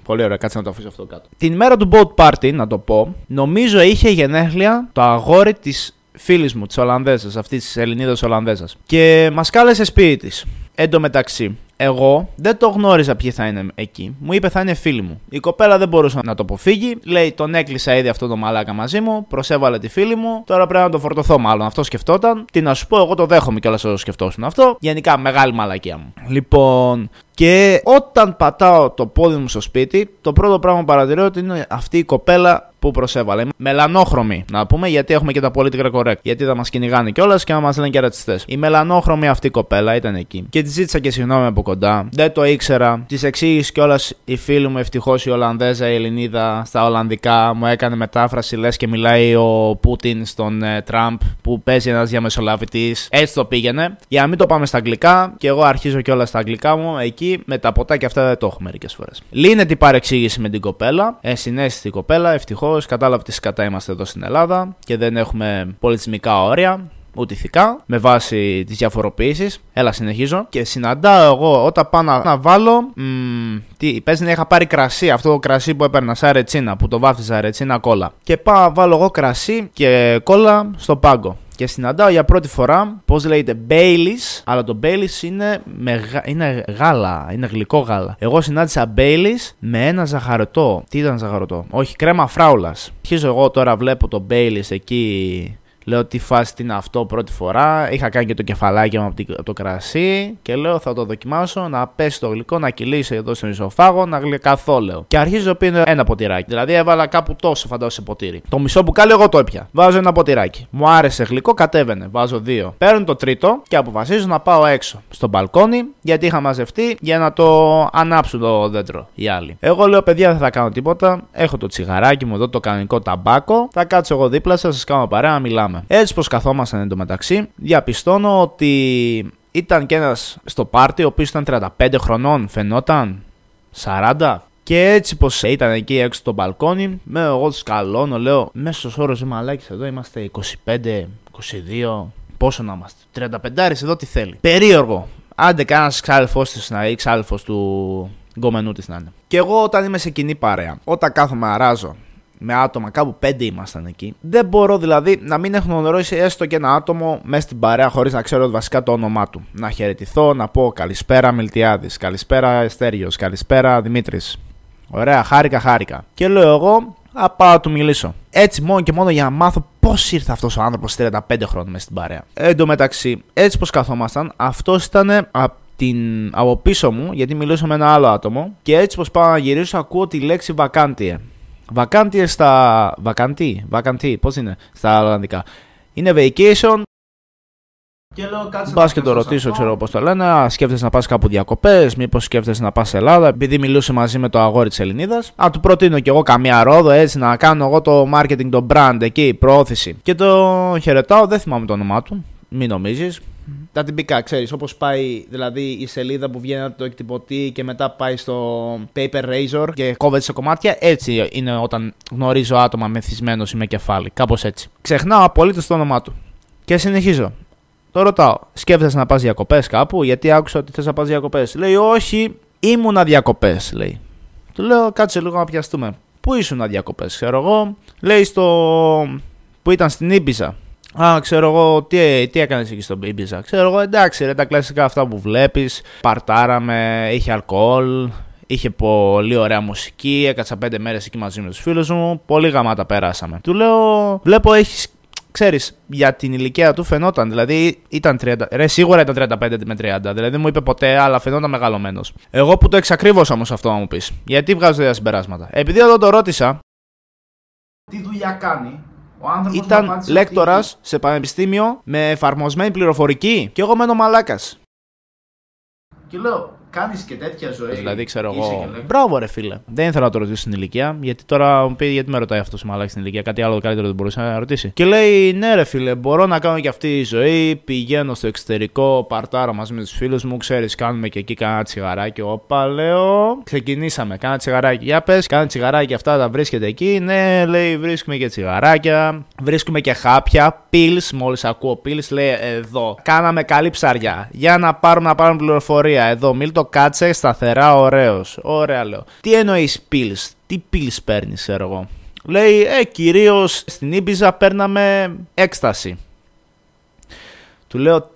Πολύ ωραία, κάτσε να το αφήσω αυτό κάτω. Την μέρα του boat party, να το πω, νομίζω είχε γενέθλια το αγόρι της φίλης μου, της Ολλανδέζας, αυτής της Ελληνίδας Ολλανδέζας. Και μας κάλεσε σπίτι της. Εν τω μεταξύ, εγώ δεν το γνώριζα ποιοι θα είναι εκεί. Μου είπε θα είναι φίλοι μου. Η κοπέλα δεν μπορούσε να το αποφύγει. Λέει τον έκλεισα ήδη αυτό το μαλάκα μαζί μου. Προσέβαλε τη φίλη μου. Τώρα πρέπει να το φορτωθώ μάλλον. Αυτό σκεφτόταν. Τι να σου πω, εγώ το δέχομαι κιόλας όσο σκεφτόσουν αυτό. Γενικά μεγάλη μαλακία μου. Λοιπόν, και όταν πατάω το πόδι μου στο σπίτι, το πρώτο πράγμα που παρατηρώ ότι είναι αυτή η κοπέλα που προσέβαλε. Μελανόχρωμη, να πούμε, γιατί έχουμε και τα political correct. Γιατί θα μας κυνηγάνε κιόλας και να μας λένε και ρατσιστές. Η μελανόχρωμη αυτή η κοπέλα ήταν εκεί. Και τη ζήτησα και συγγνώμη από κοντά. Δεν το ήξερα. Της εξήγησε κιόλας η φίλη μου, ευτυχώς η Ολλανδέζα, η Ελληνίδα στα Ολλανδικά. Μου έκανε μετάφραση, λες και μιλάει ο Πούτιν στον ε, Τραμπ που παίζει ένας διαμεσολαβητής. Έτσι το πήγαινε. Για να μην το πάμε στα αγγλικά, και εγώ αρχίζω κιόλας στα αγγλικά μου εκεί με τα ποτά και αυτά δεν το έχω μερικές φορές. Λύνεται η παρεξήγηση με την κοπέλα. Ε, συνέστητη κοπέλα, ευτυχώς. Κατάλαβε τι σκατά είμαστε εδώ στην Ελλάδα και δεν έχουμε πολιτισμικά όρια ούτε ηθικά, με βάση τις διαφοροποιήσει. Έλα, συνεχίζω. Και συναντάω εγώ όταν πάω να, βάλω. Μ, τι, πες να είχα πάρει κρασί, αυτό το κρασί που έπαιρνα σαν ρετσίνα, που το βάφτιζα ρετσίνα κόλλα. Και πάω βάλω εγώ κρασί και κόλλα στο πάγκο. Και συναντάω για πρώτη φορά, πώς λέγεται, Baileys, αλλά το Baileys είναι, με, είναι γάλα, είναι γλυκό γάλα. Εγώ συνάντησα Baileys με ένα ζαχαρωτό. Τι ήταν ζαχαρωτό, Όχι, κρέμα φράουλας. Αρχίζω εγώ τώρα, βλέπω το Baileys εκεί Λέω τι φάση τι είναι αυτό πρώτη φορά. Είχα κάνει και το κεφαλάκι μου από το κρασί και λέω θα το δοκιμάσω να πέσει το γλυκό, να κυλήσει εδώ στον ισοφάγο, να γλυκαθώ λέω. Και αρχίζω πίνω ένα ποτηράκι. Δηλαδή έβαλα κάπου τόσο φαντάζομαι σε ποτήρι. Το μισό μπουκάλι εγώ το έπια. Βάζω ένα ποτηράκι. Μου άρεσε γλυκό, κατέβαινε. Βάζω δύο. Παίρνω το τρίτο και αποφασίζω να πάω έξω στο μπαλκόνι γιατί είχα μαζευτεί για να το ανάψουν το δέντρο οι άλλοι. Εγώ λέω παιδιά δεν θα κάνω τίποτα. Έχω το τσιγαράκι μου εδώ το κανονικό ταμπάκο. Θα κάτσω εγώ δίπλα σας, σας κάνω παρέα να μιλάμε. Έτσι πως καθόμασταν εντωμεταξύ, διαπιστώνω ότι ήταν και ένας στο πάρτι, ο οποίος ήταν 35 χρονών, φαινόταν 40. Και έτσι πως ήταν εκεί έξω στο μπαλκόνι, με εγώ σκαλώνω, λέω, μέσος όρος είμαι αλάκης εδώ, είμαστε 25, 22, πόσο να είμαστε, 35 εδώ τι θέλει. Περίεργο, Άντε, κανένας ξάδελφός της να ή ξάδελφος του γκομενού της να είναι. Και εγώ όταν είμαι σε κοινή παρέα, όταν κάθομαι αράζω με άτομα, κάπου πέντε ήμασταν εκεί. Δεν μπορώ δηλαδή να μην έχω γνωρίσει έστω και ένα άτομο μέσα στην παρέα χωρίς να ξέρω βασικά το όνομά του. Να χαιρετηθώ, να πω καλησπέρα Μιλτιάδης, καλησπέρα Εστέριο, καλησπέρα Δημήτρης. Ωραία, χάρηκα, χάρηκα. Και λέω εγώ, α πάω να του μιλήσω. Έτσι μόνο και μόνο για να μάθω πώς ήρθε αυτός ο άνθρωπος 35 χρόνια μέσα στην παρέα. Εν τω μεταξύ, έτσι πως καθόμασταν, αυτός ήταν από την, από πίσω μου, γιατί μιλούσα με ένα άλλο άτομο, και έτσι πως πάω να γυρίσω, ακούω τη λέξη βακάντιε. Βακάντιε στα. Βακαντί, βακαντί, πώς είναι στα Ολλανδικά. Είναι vacation. Και λέω κάτσε. Πα και το ρωτήσω, ξέρω πώ το λένε. Σκέφτεσαι να πας κάπου διακοπές, μήπως σκέφτεσαι να πας σε Ελλάδα, επειδή μιλούσε μαζί με το αγόρι της Ελληνίδας. Α, του προτείνω κι εγώ καμία ρόδο έτσι να κάνω εγώ το marketing, το brand εκεί, προώθηση. Και το χαιρετάω, δεν θυμάμαι το όνομά του, μην νομίζεις τα τυπικά, ξέρεις, όπως πάει δηλαδή η σελίδα που βγαίνει από το εκτυπωτή και μετά πάει στο paper razor και κόβεται σε κομμάτια. Έτσι είναι όταν γνωρίζω άτομα μεθυσμένο ή με κεφάλι. Κάπως έτσι. Ξεχνάω απολύτως το όνομά του. Και συνεχίζω. Το ρωτάω, σκέφτεσαι να πας διακοπές κάπου, γιατί άκουσα ότι θες να πας διακοπές. Λέει, Όχι, ήμουνα διακοπές, λέει. Του λέω, κάτσε λίγο να πιαστούμε. Πού ήσουν διακοπές, ξέρω εγώ. Λέει στο. που ήταν στην Ήμπιζα. Α, ξέρω εγώ, τι, τι έκανες εκεί στον Ibiza. Ξέρω εγώ, εντάξει, ρε, τα κλασικά αυτά που βλέπεις. Παρτάραμε, είχε αλκοόλ, είχε πολύ ωραία μουσική. Έκατσα πέντε μέρες εκεί μαζί με τους φίλους μου. Πολύ γαμάτα περάσαμε. Του λέω, βλέπω, έχεις. Ξέρεις, για την ηλικία του φαινόταν. Δηλαδή ήταν 30. Ρε, σίγουρα ήταν 35 με 30. Δηλαδή δεν μου είπε ποτέ, αλλά φαινόταν μεγαλωμένος. Εγώ που το εξακρίβωσα όμως αυτό να μου πεις. Γιατί βγάζω τέτοια συμπεράσματα. Επειδή εδώ το ρώτησα. Τι δουλειά κάνει, ήταν λέκτορας σε πανεπιστήμιο με εφαρμοσμένη πληροφορική και εγώ μένω μαλάκας. Και λέω, κάνεις και τέτοια ζωή. Δηλαδή, ξέρω εγώ. Μπράβο, ρε φίλε. Δεν ήθελα να το ρωτήσω στην ηλικία, γιατί τώρα μου πει γιατί με ρωτάει αυτός ο μαλάκι στην ηλικία. Κάτι άλλο καλύτερο δεν μπορούσε να ρωτήσει. Και λέει, ναι, ρε φίλε, μπορώ να κάνω και αυτή τη ζωή. Πηγαίνω στο εξωτερικό, παρτάρω μαζί με τους φίλους μου, ξέρεις, κάνουμε και εκεί κάνα τσιγαράκι. Όπα, λέω. Ξεκινήσαμε, κάνα τσιγαράκι. Για πες, κάνα τσιγαράκι αυτά τα βρίσκεται εκεί. Ναι, λέει, βρίσκουμε και τσιγαράκια. Βρίσκουμε και χάπια. Πιλ, μόλις ακούω πιλ, λέει εδώ. Κάναμε καλή ψαριά. Για να πάρουμε να πάρουμε πληροφορία. Εδώ, το κάτσε σταθερά ωραίος. Ωραία λέω. Τι εννοείς pills, τι pills παίρνεις, ξέρω εγώ; Λέει, ε, κυρίως στην Ίμπιζα παίρναμε έκσταση. Του λέω,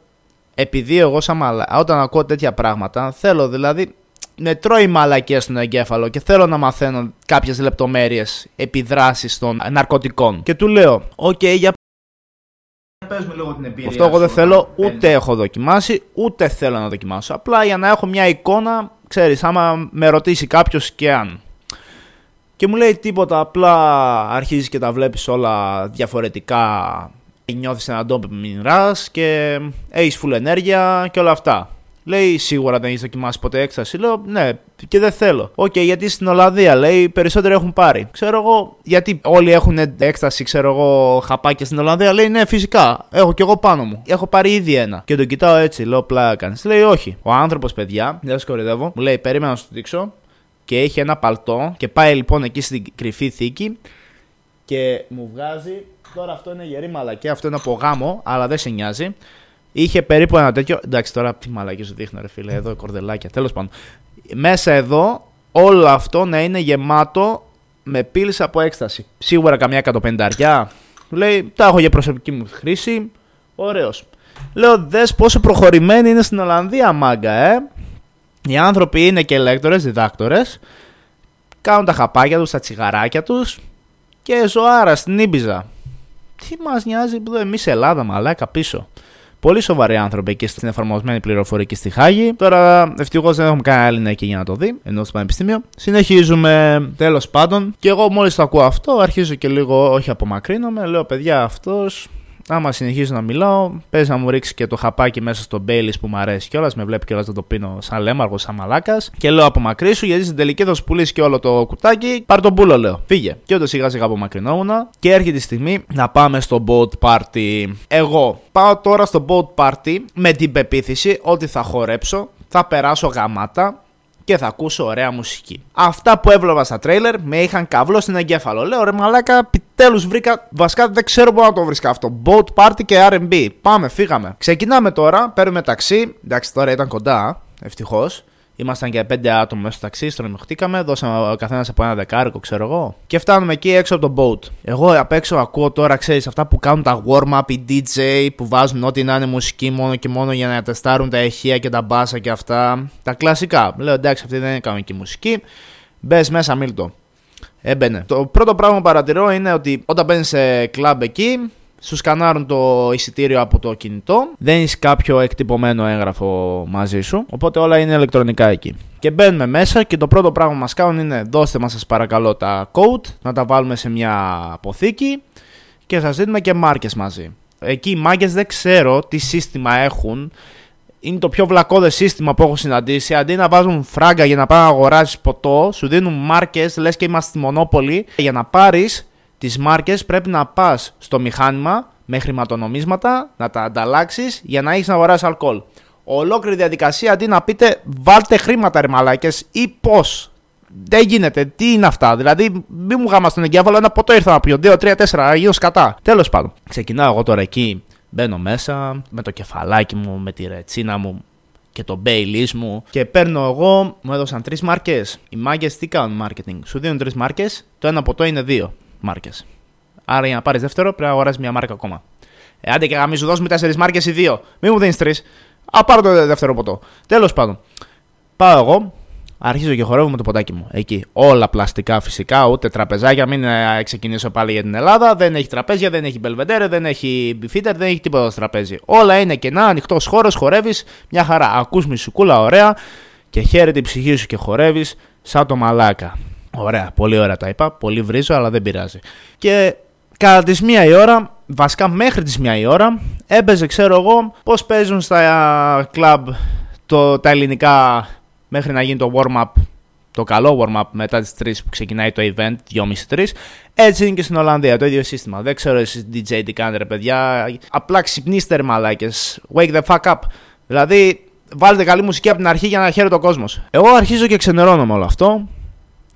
επειδή εγώ σαν μαλα... όταν ακούω τέτοια πράγματα, θέλω δηλαδή με τρώει μαλακία στον εγκέφαλο και θέλω να μαθαίνω κάποιες λεπτομέρειες επιδράσεις των ναρκωτικών. Και του λέω, OK, okay, για πες μου λίγο την εμπειρία Αυτό εγώ δεν θέλω, ούτε έχω δοκιμάσει, ούτε θέλω να δοκιμάσω. Απλά για να έχω μια εικόνα, ξέρεις, άμα με ρωτήσει κάποιος και αν. Και μου λέει τίποτα, απλά αρχίζεις και τα βλέπεις όλα διαφορετικά. Νιώθεις έναν τόπο μοιράς και έχεις full ενέργεια και όλα αυτά. Λέει σίγουρα δεν έχεις δοκιμάσει ποτέ έκσταση. Λέω ναι, και δεν θέλω. OK, okay, γιατί στην Ολλανδία λέει περισσότεροι έχουν πάρει. Ξέρω εγώ, γιατί όλοι έχουν έκσταση, ξέρω εγώ, χαπάκια στην Ολλανδία. Λέει ναι, φυσικά. Έχω κι εγώ πάνω μου. Έχω πάρει ήδη ένα. Και τον κοιτάω έτσι, λέω πλάκα Λέει όχι. Ο άνθρωπος, παιδιά, δεν σας κοροϊδεύω, μου λέει περίμενα να σου το δείξω. Και έχει ένα παλτό και πάει λοιπόν εκεί στην κρυφή θήκη και μου βγάζει. Τώρα αυτό είναι γερή μαλακή, αυτό είναι από γάμο, αλλά δεν σε νοιάζει. Είχε περίπου ένα τέτοιο. Εντάξει, τώρα τι μαλακή σου δείχνω, ρε φίλε, εδώ κορδελάκια. Τέλος πάντων. Μέσα εδώ όλο αυτό να είναι γεμάτο με πύλης από έκσταση. Σίγουρα καμιά 150 αριά. Λέει, τα έχω για προσωπική μου χρήση. Ωραίος. Λέω, δες πόσο προχωρημένοι είναι στην Ολλανδία, μάγκα, ε. Οι άνθρωποι είναι και ελέκτορε, διδάκτορες. Κάνουν τα χαπάκια τους, τα τσιγαράκια τους. Και ζωάρας στην Ήμπιζα. Τι μας νοιάζει που εμείς Ελλάδα, μαλάκα πίσω. Πολύ σοβαροί άνθρωποι εκεί στην εφαρμοσμένη πληροφορική στη Χάγη. Τώρα ευτυχώς δεν έχουμε κανένα Έλληνα εκεί για να το δει, ενώ στο Πανεπιστήμιο. Συνεχίζουμε τέλος πάντων. Και εγώ μόλις το ακούω αυτό, αρχίζω και λίγο, όχι απομακρύνομαι. Λέω, παιδιά, αυτός άμα συνεχίζω να μιλάω, παίζει να μου ρίξεις και το χαπάκι μέσα στο Μπέιλις που μου αρέσει κιόλας. Με βλέπει κιόλας να το πίνω σαν λέμαργο, σαν μαλάκας. Και λέω από μακρύ σου, γιατί στην τελική θα σου πουλήσει και όλο το κουτάκι. Πάρ τον πούλο, λέω. Φύγε. Και όταν σιγά σιγά απομακρυνόμουν. Και έρχεται η στιγμή να πάμε στο boat party. Εγώ πάω τώρα στο boat party με την πεποίθηση ότι θα χορέψω, θα περάσω γαμάτα και θα ακούσω ωραία μουσική. Αυτά που έβλεπα στα τρέιλερ με είχαν καβλό στην εγκέφαλο. Λέω ρε μαλάκα, επιτέλους βρήκα. Βασικά δεν ξέρω πού να το βρίσκα αυτό. Boat party και RB. Πάμε, φύγαμε. Ξεκινάμε τώρα, παίρνουμε ταξί. Εντάξει, τώρα ήταν κοντά, ευτυχώς. Ήμασταν και πέντε άτομα μέσα στο ταξί, στρομιχτήκαμε, δώσαμε ο καθένας από ένα δεκάρικο, ξέρω εγώ. Και φτάνουμε εκεί έξω από το boat. Εγώ απ' έξω ακούω τώρα, ξέρεις, αυτά που κάνουν τα warm-up, οι DJ που βάζουν ό,τι να είναι μουσική μόνο και μόνο για να τεστάρουν τα ηχεία και τα μπάσα και αυτά. Τα κλασικά. Λέω εντάξει, αυτή δεν είναι κανονική μουσική. Μπες μέσα, μίλτο. Έμπαινε. Το πρώτο πράγμα που παρατηρώ είναι ότι όταν μπαίνεις σε κλαμπ εκεί, σου σκανάρουν το εισιτήριο από το κινητό. Δεν έχει κάποιο εκτυπωμένο έγγραφο μαζί σου. Οπότε όλα είναι ηλεκτρονικά εκεί. Και μπαίνουμε μέσα και το πρώτο πράγμα που μας κάνουν είναι δώστε μας σας παρακαλώ τα code, να τα βάλουμε σε μια αποθήκη και σας δίνουμε και μάρκες μαζί. Εκεί οι μάρκε δεν ξέρω τι σύστημα έχουν. Είναι το πιο βλακώδες σύστημα που έχω συναντήσει. Αντί να βάζουν φράγκα για να πάει να αγοράσεις ποτό, σου δίνουν μάρκες, λες και είμαστε στη Μονόπολη, για να πάρεις τις μάρκες πρέπει να πας στο μηχάνημα με χρηματονομίσματα, να τα ανταλλάξεις για να έχεις να αγοράσεις αλκοόλ. Ολόκληρη διαδικασία αντί να πείτε βάλτε χρήματα ρε μαλάκες ή πώς; Δεν γίνεται. Τι είναι αυτά; Δηλαδή, μην μου γάμας στον εγκέφαλο. Ένα ποτό ήρθα να πιω. 2, 3, 4. Γύρω κατά. Τέλος πάντων. Ξεκινάω εγώ τώρα εκεί. Μπαίνω μέσα με το κεφαλάκι μου, με τη ρετσίνα μου και το Baileys μου και παίρνω εγώ, μου έδωσαν τρεις μάρκες. Οι μάγκες τι κάνουν marketing; Σου δίνουν τρεις μάρκες, το ένα ποτό είναι δύο μάρκες. Άρα για να πάρεις δεύτερο πρέπει να αγοράσει μια μάρκα ακόμα. Ε, άντε και να μην σου δώσουμε τέσσερις μάρκες ή δύο. Μην μου δίνεις τρεις. Α, πάρω το δεύτερο ποτό. Τέλος πάντων. Πάω εγώ, αρχίζω και χορεύω με το ποτάκι μου. Εκεί. Όλα πλαστικά φυσικά, ούτε τραπεζάκια. Μην ε, ξεκινήσω πάλι για την Ελλάδα. Δεν έχει τραπέζια, δεν έχει μπελβεντέρε, δεν έχει μπιφίτερ, δεν έχει τίποτα στο τραπέζι. Όλα είναι κενά, ανοιχτός χώρος, χορεύεις, μια χαρά. Ακούς μισουκούλα, ωραία και χαίρεται η ψυχή σου και χορεύεις σαν το μαλάκα. Ωραία, πολύ ωραία τα είπα. Πολύ βρίζω, αλλά δεν πειράζει. Και κατά τις μία η ώρα, βασικά μέχρι τις μία η ώρα, έπαιζε, ξέρω εγώ, πώς παίζουν στα κλαμπ το, τα ελληνικά μέχρι να γίνει το warm-up το καλό warm-up μετά τις 3 που ξεκινάει το event, 2.30-3. Έτσι είναι και στην Ολλανδία, το ίδιο σύστημα. Δεν ξέρω εσείς DJ τι κάνετε ρε παιδιά. Απλά ξυπνήστε ρε μαλάκες. Wake the fuck up. Δηλαδή βάλτε καλή μουσική από την αρχή για να χαίρεται ο κόσμος. Εγώ αρχίζω και ξενερώνω με όλο αυτό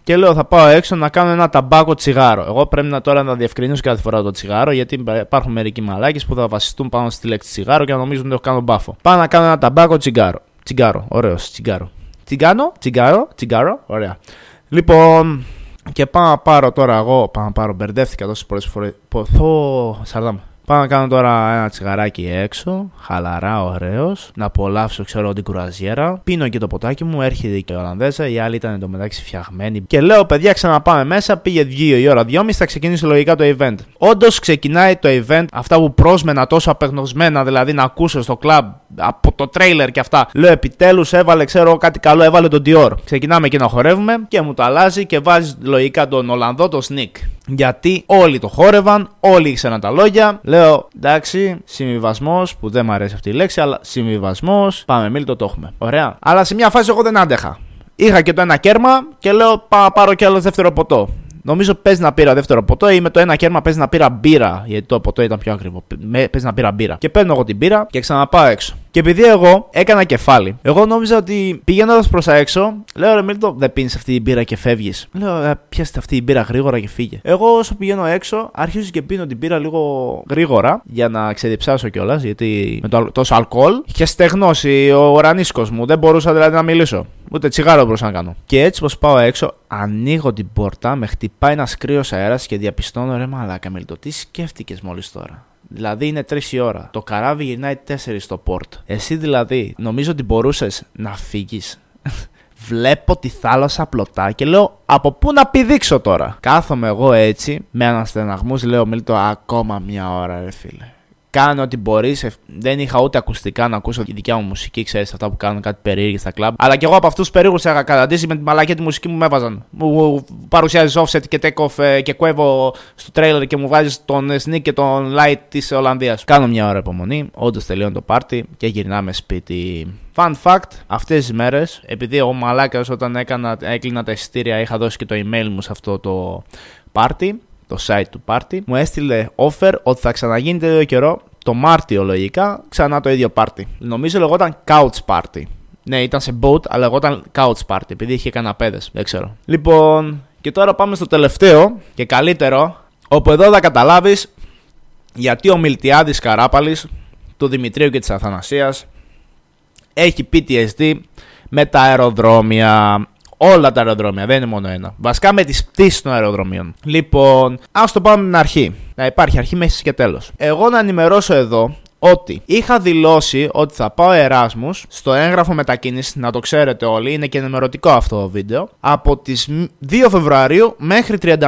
και λέω θα πάω έξω να κάνω ένα ταμπάκο τσιγάρο. Εγώ πρέπει να τώρα να διευκρινίσω κάθε φορά το τσιγάρο γιατί υπάρχουν μερικοί μαλάκες που θα βασιστούν πάνω στη λέξη τσιγάρο και να νομίζουν ότι έχω κάνω μπάφο. Πάω να κάνω ένα ταμπάκο τσιγάρο. Τσιγάρο, ωραίος, τσιγάρο. Τσιγκάνο, τσιγάρο, τσιγάρο, ωραία. Λοιπόν, και πάω να πάρω τώρα εγώ, πάω να πάρω, μπερδεύτηκα τόσες πολλέ φορές. Ποθώ, σαρδάμ. Πάω να κάνω τώρα ένα τσιγαράκι έξω, χαλαρά, ωραίος, να απολαύσω, ξέρω, την κουραζιέρα. Πίνω και το ποτάκι μου, έρχεται και η Ολλανδέζα, η άλλη ήταν εντωμεταξύ φτιαγμένη. Και λέω, παιδιά, ξαναπάμε μέσα, πήγε 2 η ώρα, 2.30 θα ξεκινήσει λογικά το event. Όντως ξεκινάει το event, αυτά που πρόσμενα τόσο απεγνωσμένα, δηλαδή να ακούσω στο club από το τρέιλερ και αυτά. Λέω, επιτέλους έβαλε, ξέρω, κάτι καλό, έβαλε τον Dior. Ξεκινάμε και να χορεύουμε και μου το αλλάζει και βάζει λογικά τον Ολλανδό, το Sneak. Γιατί όλοι το χόρευαν, όλοι ήξεραν τα λόγια. Λέω εντάξει, συμβιβασμός, που δεν μου αρέσει αυτή η λέξη, αλλά συμβιβασμός. Πάμε, μίλτο το έχουμε. Ωραία. Αλλά σε μια φάση εγώ δεν άντεχα. Είχα και το ένα κέρμα και λέω πάω πάρω κι άλλο δεύτερο ποτό. Νομίζω παίζει να πήρα δεύτερο ποτό ή με το ένα κέρμα παίζει να πήρα μπύρα. Γιατί το ποτό ήταν πιο ακριβό. Παίζει να πήρα μπύρα. Και παίρνω εγώ την μπύρα και ξαναπάω έξω. Και επειδή εγώ έκανα κεφάλι, εγώ νόμιζα ότι πηγαίνοντας προς τα έξω, λέω ρε Μίλτο, δεν πίνεις αυτή την μπύρα και φεύγεις. Λέω, ε, πιάστε αυτή την μπύρα γρήγορα και φύγε. Εγώ όσο πηγαίνω έξω, αρχίζω και πίνω την μπύρα λίγο γρήγορα για να ξεδιψάσω κιόλας, γιατί με το, τόσο αλκοόλ είχε στεγνώσει ο ουρανίσκος μου. Δεν μπορούσα δηλαδή να μιλήσω. Ούτε τσιγάρο μπορούσα να κάνω. Και έτσι πως πάω έξω, ανοίγω την πόρτα, με χτυπάει ένας κρύος αέρας και διαπιστώνω ρε μαλάκα Μίλτο, τι σκέφτηκες μόλις τώρα. Δηλαδή είναι 3 η ώρα. Το καράβι γυρνάει 4 στο πόρτ. Εσύ δηλαδή νομίζω ότι μπορούσες να φύγεις. Βλέπω τη θάλασσα πλωτά και λέω από πού να πηδήξω τώρα; Κάθομαι εγώ έτσι με αναστεναγμούς λέω Μίλτο ακόμα μια ώρα ρε φίλε κάνω ό,τι μπορείς. Δεν είχα ούτε ακουστικά να ακούσω τη δικιά μου μουσική, ξέρεις αυτά που κάνουν κάτι περίεργη στα κλαμπ. Αλλά και εγώ από αυτούς τους περίεργους είχα καταντήσει με τη μαλακία τη μουσική μου με έβαζαν. Μου παρουσιάζεις offset και take off ε, και κουέβω στο τρailer και μου βάζεις τον sneak και τον light της Ολλανδίας. Κάνω μια ώρα υπομονή. Όντως τελειώνει το πάρτι και γυρνάμε σπίτι. Fun fact, αυτές τις μέρες, επειδή ο μαλάκας όταν έκανα, έκλεινα τα εισιτήρια είχα δώσει και το email μου σε αυτό το πάρτι, το site του party, μου έστειλε offer ότι θα ξαναγίνει τέτοιο καιρό το Μάρτιο λογικά ξανά το ίδιο party. Νομίζω λεγόταν Couch Party. Ναι, ήταν σε boat, αλλά εγώ ήταν couch party, επειδή είχε καναπέδες. Δεν ξέρω. Λοιπόν, και τώρα πάμε στο τελευταίο και καλύτερο, όπου εδώ θα καταλάβεις γιατί ο Μιλτιάδης Καράπαλης, του Δημητρίου και της Αθανασίας, έχει PTSD με τα αεροδρόμια. Όλα τα αεροδρόμια, δεν είναι μόνο ένα. Βασικά με τις πτήσεις των αεροδρομίων. Λοιπόν, ας το πάμε την αρχή. Να υπάρχει αρχή, μέση και τέλος. Εγώ να ενημερώσω εδώ ότι είχα δηλώσει ότι θα πάω Εράσμους στο έγγραφο μετακίνησης, να το ξέρετε όλοι, είναι και ενημερωτικό αυτό το βίντεο, από τις 2 Φεβρουαρίου μέχρι 31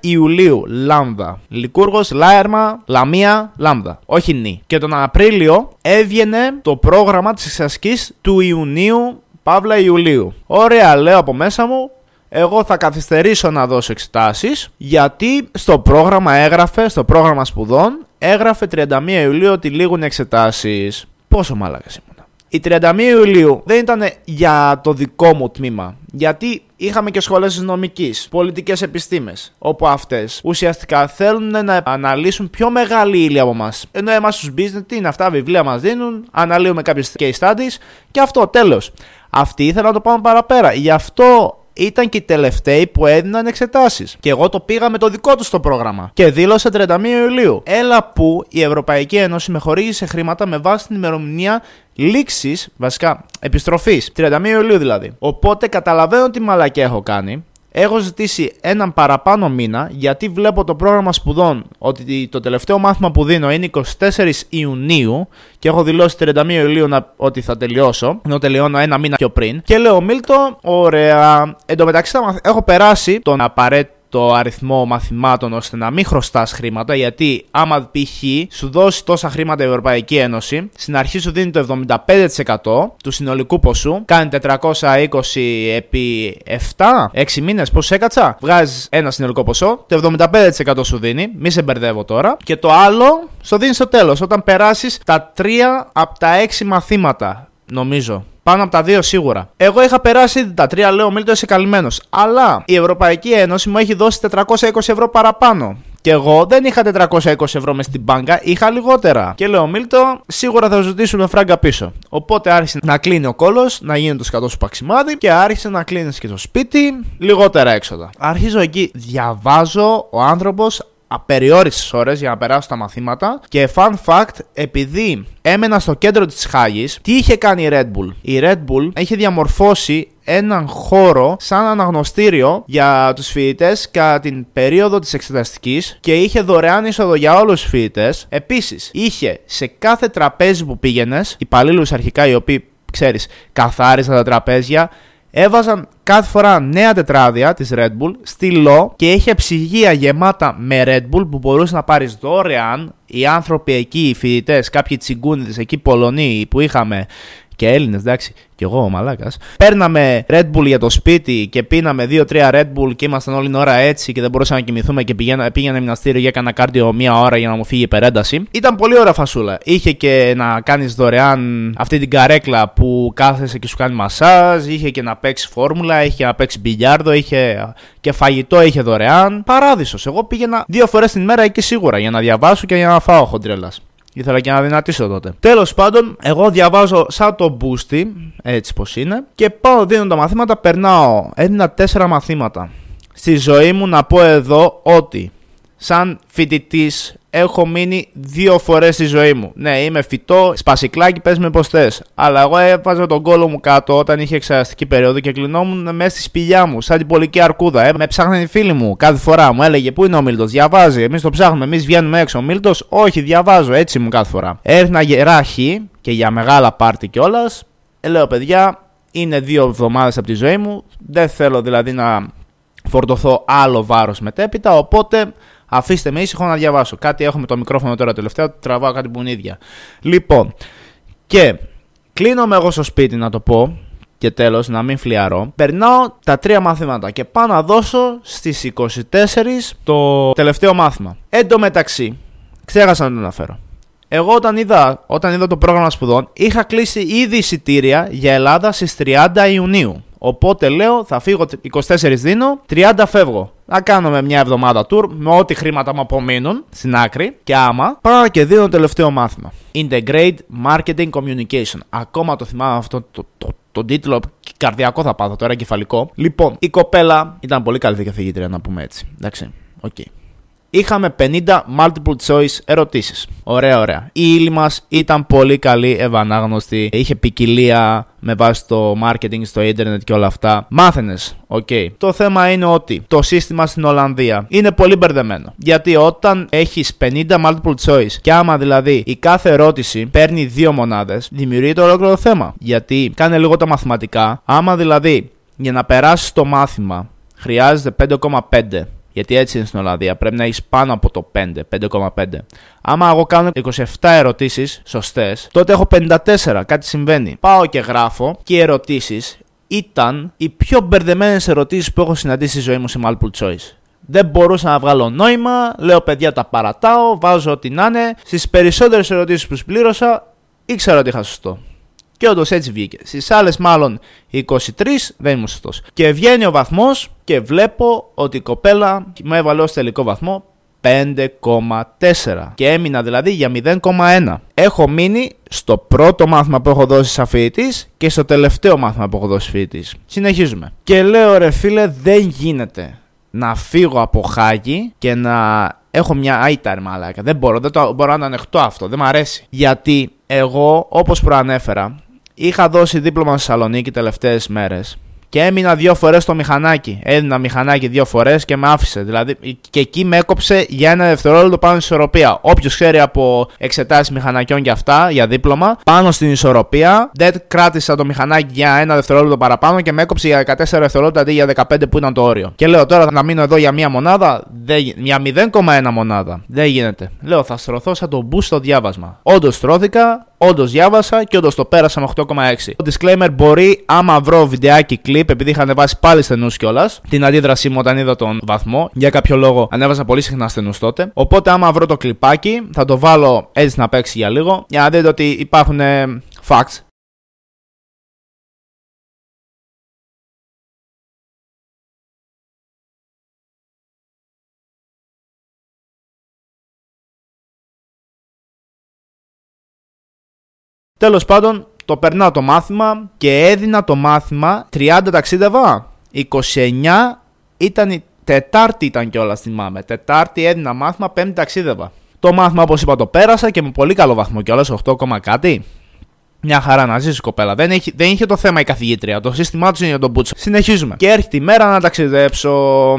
Ιουλίου. Λάμδα. Λικούργος, Λάερμα, Λαμία, Λάμδα. Όχι νη. Και τον Απρίλιο έβγαινε το πρόγραμμα της εξασκής του Ιουνίου Παύλα Ιουλίου. Ωραία, λέω από μέσα μου, εγώ θα καθυστερήσω να δώσω εξετάσεις γιατί στο πρόγραμμα έγραφε, στο πρόγραμμα σπουδών έγραφε 31 Ιουλίου ότι λήγουν οι εξετάσεις. Πόσο μάλακας ήμουνα. Η 31 Ιουλίου δεν ήταν για το δικό μου τμήμα. Γιατί είχαμε και σχολές τη νομικής, πολιτικές επιστήμες, όπου αυτές ουσιαστικά θέλουν να αναλύσουν πιο μεγάλη ύλη από εμάς. Ενώ εμάς τους business, τι είναι αυτά, βιβλία μας δίνουν, αναλύουμε κάποιες case studies και αυτό τέλος. Αυτοί ήθελαν να το πάμε παραπέρα. Γι' αυτό ήταν και οι τελευταίοι που έδιναν εξετάσεις. Και εγώ το πήγα με το δικό τους το πρόγραμμα. Και δήλωσε 31 Ιουλίου. Έλα που η Ευρωπαϊκή Ένωση με χορήγησε χρήματα με βάση την ημερομηνία λήξης, βασικά επιστροφής. 31 Ιουλίου δηλαδή. Οπότε καταλαβαίνω τι μαλακιά έχω κάνει. Έχω ζητήσει έναν παραπάνω μήνα γιατί βλέπω το πρόγραμμα σπουδών ότι το τελευταίο μάθημα που δίνω είναι 24 Ιουνίου και έχω δηλώσει 31 Ιουλίου να, ότι θα τελειώσω, ενώ τελειώνω ένα μήνα πιο πριν. Και λέω, Μίλτο, ωραία. Εν τω μεταξύ έχω περάσει τον απαραίτητο το αριθμό μαθημάτων ώστε να μην χρωστάς χρήματα. Γιατί άμα π.χ. σου δώσει τόσα χρήματα η Ευρωπαϊκή Ένωση, στην αρχή σου δίνει το 75% του συνολικού ποσού. Κάνει 420 επί 7, 6 μήνες. Πώς έκατσα, βγάζεις ένα συνολικό ποσό. Το 75% σου δίνει. Μη σε μπερδεύω τώρα. Και το άλλο στο δίνεις στο τέλος. Όταν περάσεις τα 3 από τα 6 μαθήματα. Νομίζω. Πάνω από τα δύο σίγουρα. Εγώ είχα περάσει ήδη τα τρία, λέω Μίλτο, είσαι καλυμμένος. Αλλά η Ευρωπαϊκή Ένωση μου έχει δώσει 420 ευρώ παραπάνω. Και εγώ δεν είχα 420 ευρώ μες στην μπάνκα, είχα λιγότερα. Και λέω, Μίλτο, σίγουρα θα ζητήσουν φράγκα πίσω. Οπότε άρχισε να κλείνει ο κόλος, να γίνει το σκατό σου παξιμάδι και άρχισε να κλείνεις και το σπίτι, λιγότερα έξοδα. Αρχίζω εκεί, διαβάζω, ο άνθρωπος απεριόριστες ώρες για να περάσω τα μαθήματα και fun fact, επειδή έμενα στο κέντρο της Χάγης, τι είχε κάνει η Red Bull; Η Red Bull είχε διαμορφώσει έναν χώρο σαν αναγνωστήριο για τους φοιτητές κατά την περίοδο της εξεταστικής και είχε δωρεάν είσοδο για όλους τους φοιτητές. Επίσης, είχε σε κάθε τραπέζι που πήγαινες, υπαλλήλους αρχικά οι οποίοι, ξέρεις, καθάρισαν τα τραπέζια, έβαζαν κάθε φορά νέα τετράδια της Red Bull, στυλό και είχε ψυγεία γεμάτα με Red Bull που μπορούσε να πάρεις δωρεάν. Οι άνθρωποι εκεί, οι φοιτητές, κάποιοι τσιγκούνιδες εκεί, Πολωνοί που είχαμε και Έλληνες, εντάξει, κι εγώ ο μαλάκας. Παίρναμε Red Bull για το σπίτι και πίναμε 2-3 Red Bull και ήμασταν όλη την ώρα έτσι και δεν μπορούσαμε να κοιμηθούμε και πήγαινα, πήγαινα γυμναστήριο για έκανα κάρδιο μία ώρα για να μου φύγει η υπερένταση. Ήταν πολύ ωραία φασούλα. Είχε και να κάνεις δωρεάν αυτή την καρέκλα που κάθεσαι και σου κάνει μασάζ, είχε και να παίξεις φόρμουλα, είχε να παίξεις μπιλιάρδο, είχε και φαγητό είχε δωρεάν. Παράδεισος. Εγώ πήγαινα δύο φορές την μέρα εκεί σίγουρα για να διαβάσω και για να φάω χοντρέλας. Ήθελα και να δυνατήσω τότε. Τέλος πάντων, εγώ διαβάζω σαν το Boosty, έτσι πως είναι, και πάω δίνω τα μαθήματα, περνάω. Έδινα τέσσερα μαθήματα. Στη ζωή μου να πω εδώ ότι σαν φοιτητής έχω μείνει δύο φορές στη ζωή μου. Ναι, είμαι φυτό, σπασικλάκι, πες με πώ θες. Αλλά εγώ έβαζα τον κόλο μου κάτω όταν είχε εξαραστική περίοδο και κλεινόμουν μέσα στη σπηλιά μου, σαν την πολική αρκούδα. Ε. Με ψάχναν οι φίλοι μου κάθε φορά. Μου έλεγε Πού είναι ο Μίλτος, διαβάζει. Εμείς το ψάχνουμε, εμείς βγαίνουμε έξω. Ο Μίλτος, όχι, διαβάζω, έτσι μου κάθε φορά. Έρθνα γεράχη και για μεγάλα πάρτι κιόλας. Ε, λέω παιδιά, είναι δύο εβδομάδες από τη ζωή μου. Δεν θέλω δηλαδή να φορτωθώ άλλο βάρος μετέπειτα. Οπότε Αφήστε με ήσυχο να διαβάσω. Κάτι έχω με το μικρόφωνο τώρα τελευταία, τραβάω κάτι που είναι ίδια. Λοιπόν, και κλείνομαι εγώ στο σπίτι να το πω και τέλος να μην φλιαρώ. Περνάω τα τρία μαθήματα και πάω να δώσω στις 24 το τελευταίο μάθημα. Εν τω μεταξύ, ξέχασα να το αναφέρω. Εγώ όταν είδα, όταν είδα το πρόγραμμα σπουδών είχα κλείσει ήδη εισιτήρια για Ελλάδα στις 30 Ιουνίου. Οπότε λέω θα φύγω 24 δίνω, 30 φεύγω. Να κάνουμε μια εβδομάδα tour με ό,τι χρήματα μου απομείνουν στην άκρη. Και άμα πάω και δίνω το τελευταίο μάθημα. Integrate Marketing Communication. Ακόμα το θυμάμαι αυτό το, το, το, τίτλο. Καρδιακό θα πάθω τώρα, κεφαλικό. Λοιπόν, η κοπέλα ήταν πολύ καλή καθηγήτρια, να πούμε έτσι. Εντάξει, OK. Okay. Είχαμε 50 multiple choice ερωτήσεις. Ωραία, ωραία. Η ύλη μας ήταν πολύ καλή, ευανάγνωστη. Είχε ποικιλία με βάση το marketing στο ίντερνετ και όλα αυτά. Μάθαινες. OK. Okay. Το θέμα είναι ότι το σύστημα στην Ολλανδία είναι πολύ μπερδεμένο. Γιατί όταν έχεις 50 multiple choice και άμα δηλαδή η κάθε ερώτηση παίρνει δύο μονάδες, δημιουργείται ολόκληρο το θέμα. Γιατί κάνε λίγο τα μαθηματικά. Άμα δηλαδή για να περάσεις το μάθημα χρειάζεται 5,5 γιατί έτσι είναι στην Ολλανδία. Πρέπει να έχεις πάνω από το 5, 5,5. Άμα εγώ κάνω 27 ερωτήσεις σωστές, τότε έχω 54. Κάτι συμβαίνει. Πάω και γράφω και οι ερωτήσεις ήταν οι πιο μπερδεμένες ερωτήσεις που έχω συναντήσει στη ζωή μου σε multiple choice. Δεν μπορούσα να βγάλω νόημα, λέω παιδιά τα παρατάω, βάζω ό,τι να είναι. Στις περισσότερες ερωτήσεις που συμπλήρωσα ήξερα ότι είχα σωστό. Και όντως έτσι βγήκε. Στις άλλες, μάλλον 23, δεν ήμουν σωστός. Και βγαίνει ο βαθμός και βλέπω ότι η κοπέλα μου έβαλε ως τελικό βαθμό 5,4 και έμεινα δηλαδή για 0,1. Έχω μείνει στο πρώτο μάθημα που έχω δώσει σαν φοιτητής και στο τελευταίο μάθημα που έχω δώσει φοιτητής. Συνεχίζουμε. Και λέω ρε φίλε, δεν γίνεται να φύγω από χάγι και να έχω μια άιταρ μαλάκα. Δεν μπορώ, δεν το, μπορώ να το ανεχτώ αυτό, δεν μου αρέσει. Γιατί εγώ, όπως προανέφερα, Είχα δώσει δίπλωμα στη Θεσσαλονίκη τελευταίες μέρες και έμεινα δύο φορές στο μηχανάκι. Έδινα μηχανάκι δύο φορές και με άφησε. Δηλαδή και εκεί με έκοψε για ένα δευτερόλεπτο πάνω στην ισορροπία. Όποιος ξέρει από εξετάσεις μηχανακιών και αυτά για δίπλωμα, πάνω στην ισορροπία, δεν κράτησα το μηχανάκι για ένα δευτερόλεπτο παραπάνω και με έκοψε για 14 δευτερόλεπτα αντί για 15 που ήταν το όριο. Και λέω τώρα να μείνω εδώ για μία μονάδα, δεν, για 0,1 μονάδα. Δεν γίνεται. Λέω θα στρωθώ σαν το μπου στο διάβασμα. Όντως στρώθηκα, όντως διάβασα και όντως το πέρασα με 8,6. Το disclaimer μπορεί άμα βρω βιντεάκι κλειπ επειδή είχα ανεβάσει πάλι στενούς κιόλας, την αντίδρασή μου όταν είδα τον βαθμό. Για κάποιο λόγο ανέβαζα πολύ συχνά στενούς τότε. Οπότε, άμα βρω το κλιπάκι, θα το βάλω έτσι να παίξει για λίγο, για να δείτε ότι υπάρχουν ε, facts. Τέλος πάντων, το περνάω το μάθημα και έδινα το μάθημα 30 ταξίδευα. 29 ήταν η Τετάρτη ήταν κιόλας θυμάμαι. Τετάρτη έδινα μάθημα, Πέμπτη ταξίδευα. Το μάθημα, όπως είπα, το πέρασα και με πολύ καλό βαθμό κιόλας, 8, κάτι. Μια χαρά να ζήσει κοπέλα. Δεν, έχει, δεν είχε το θέμα η καθηγήτρια. Το σύστημά τους είναι για τον Μπούτσο. Συνεχίζουμε. Και έρχεται η μέρα να ταξιδέψω.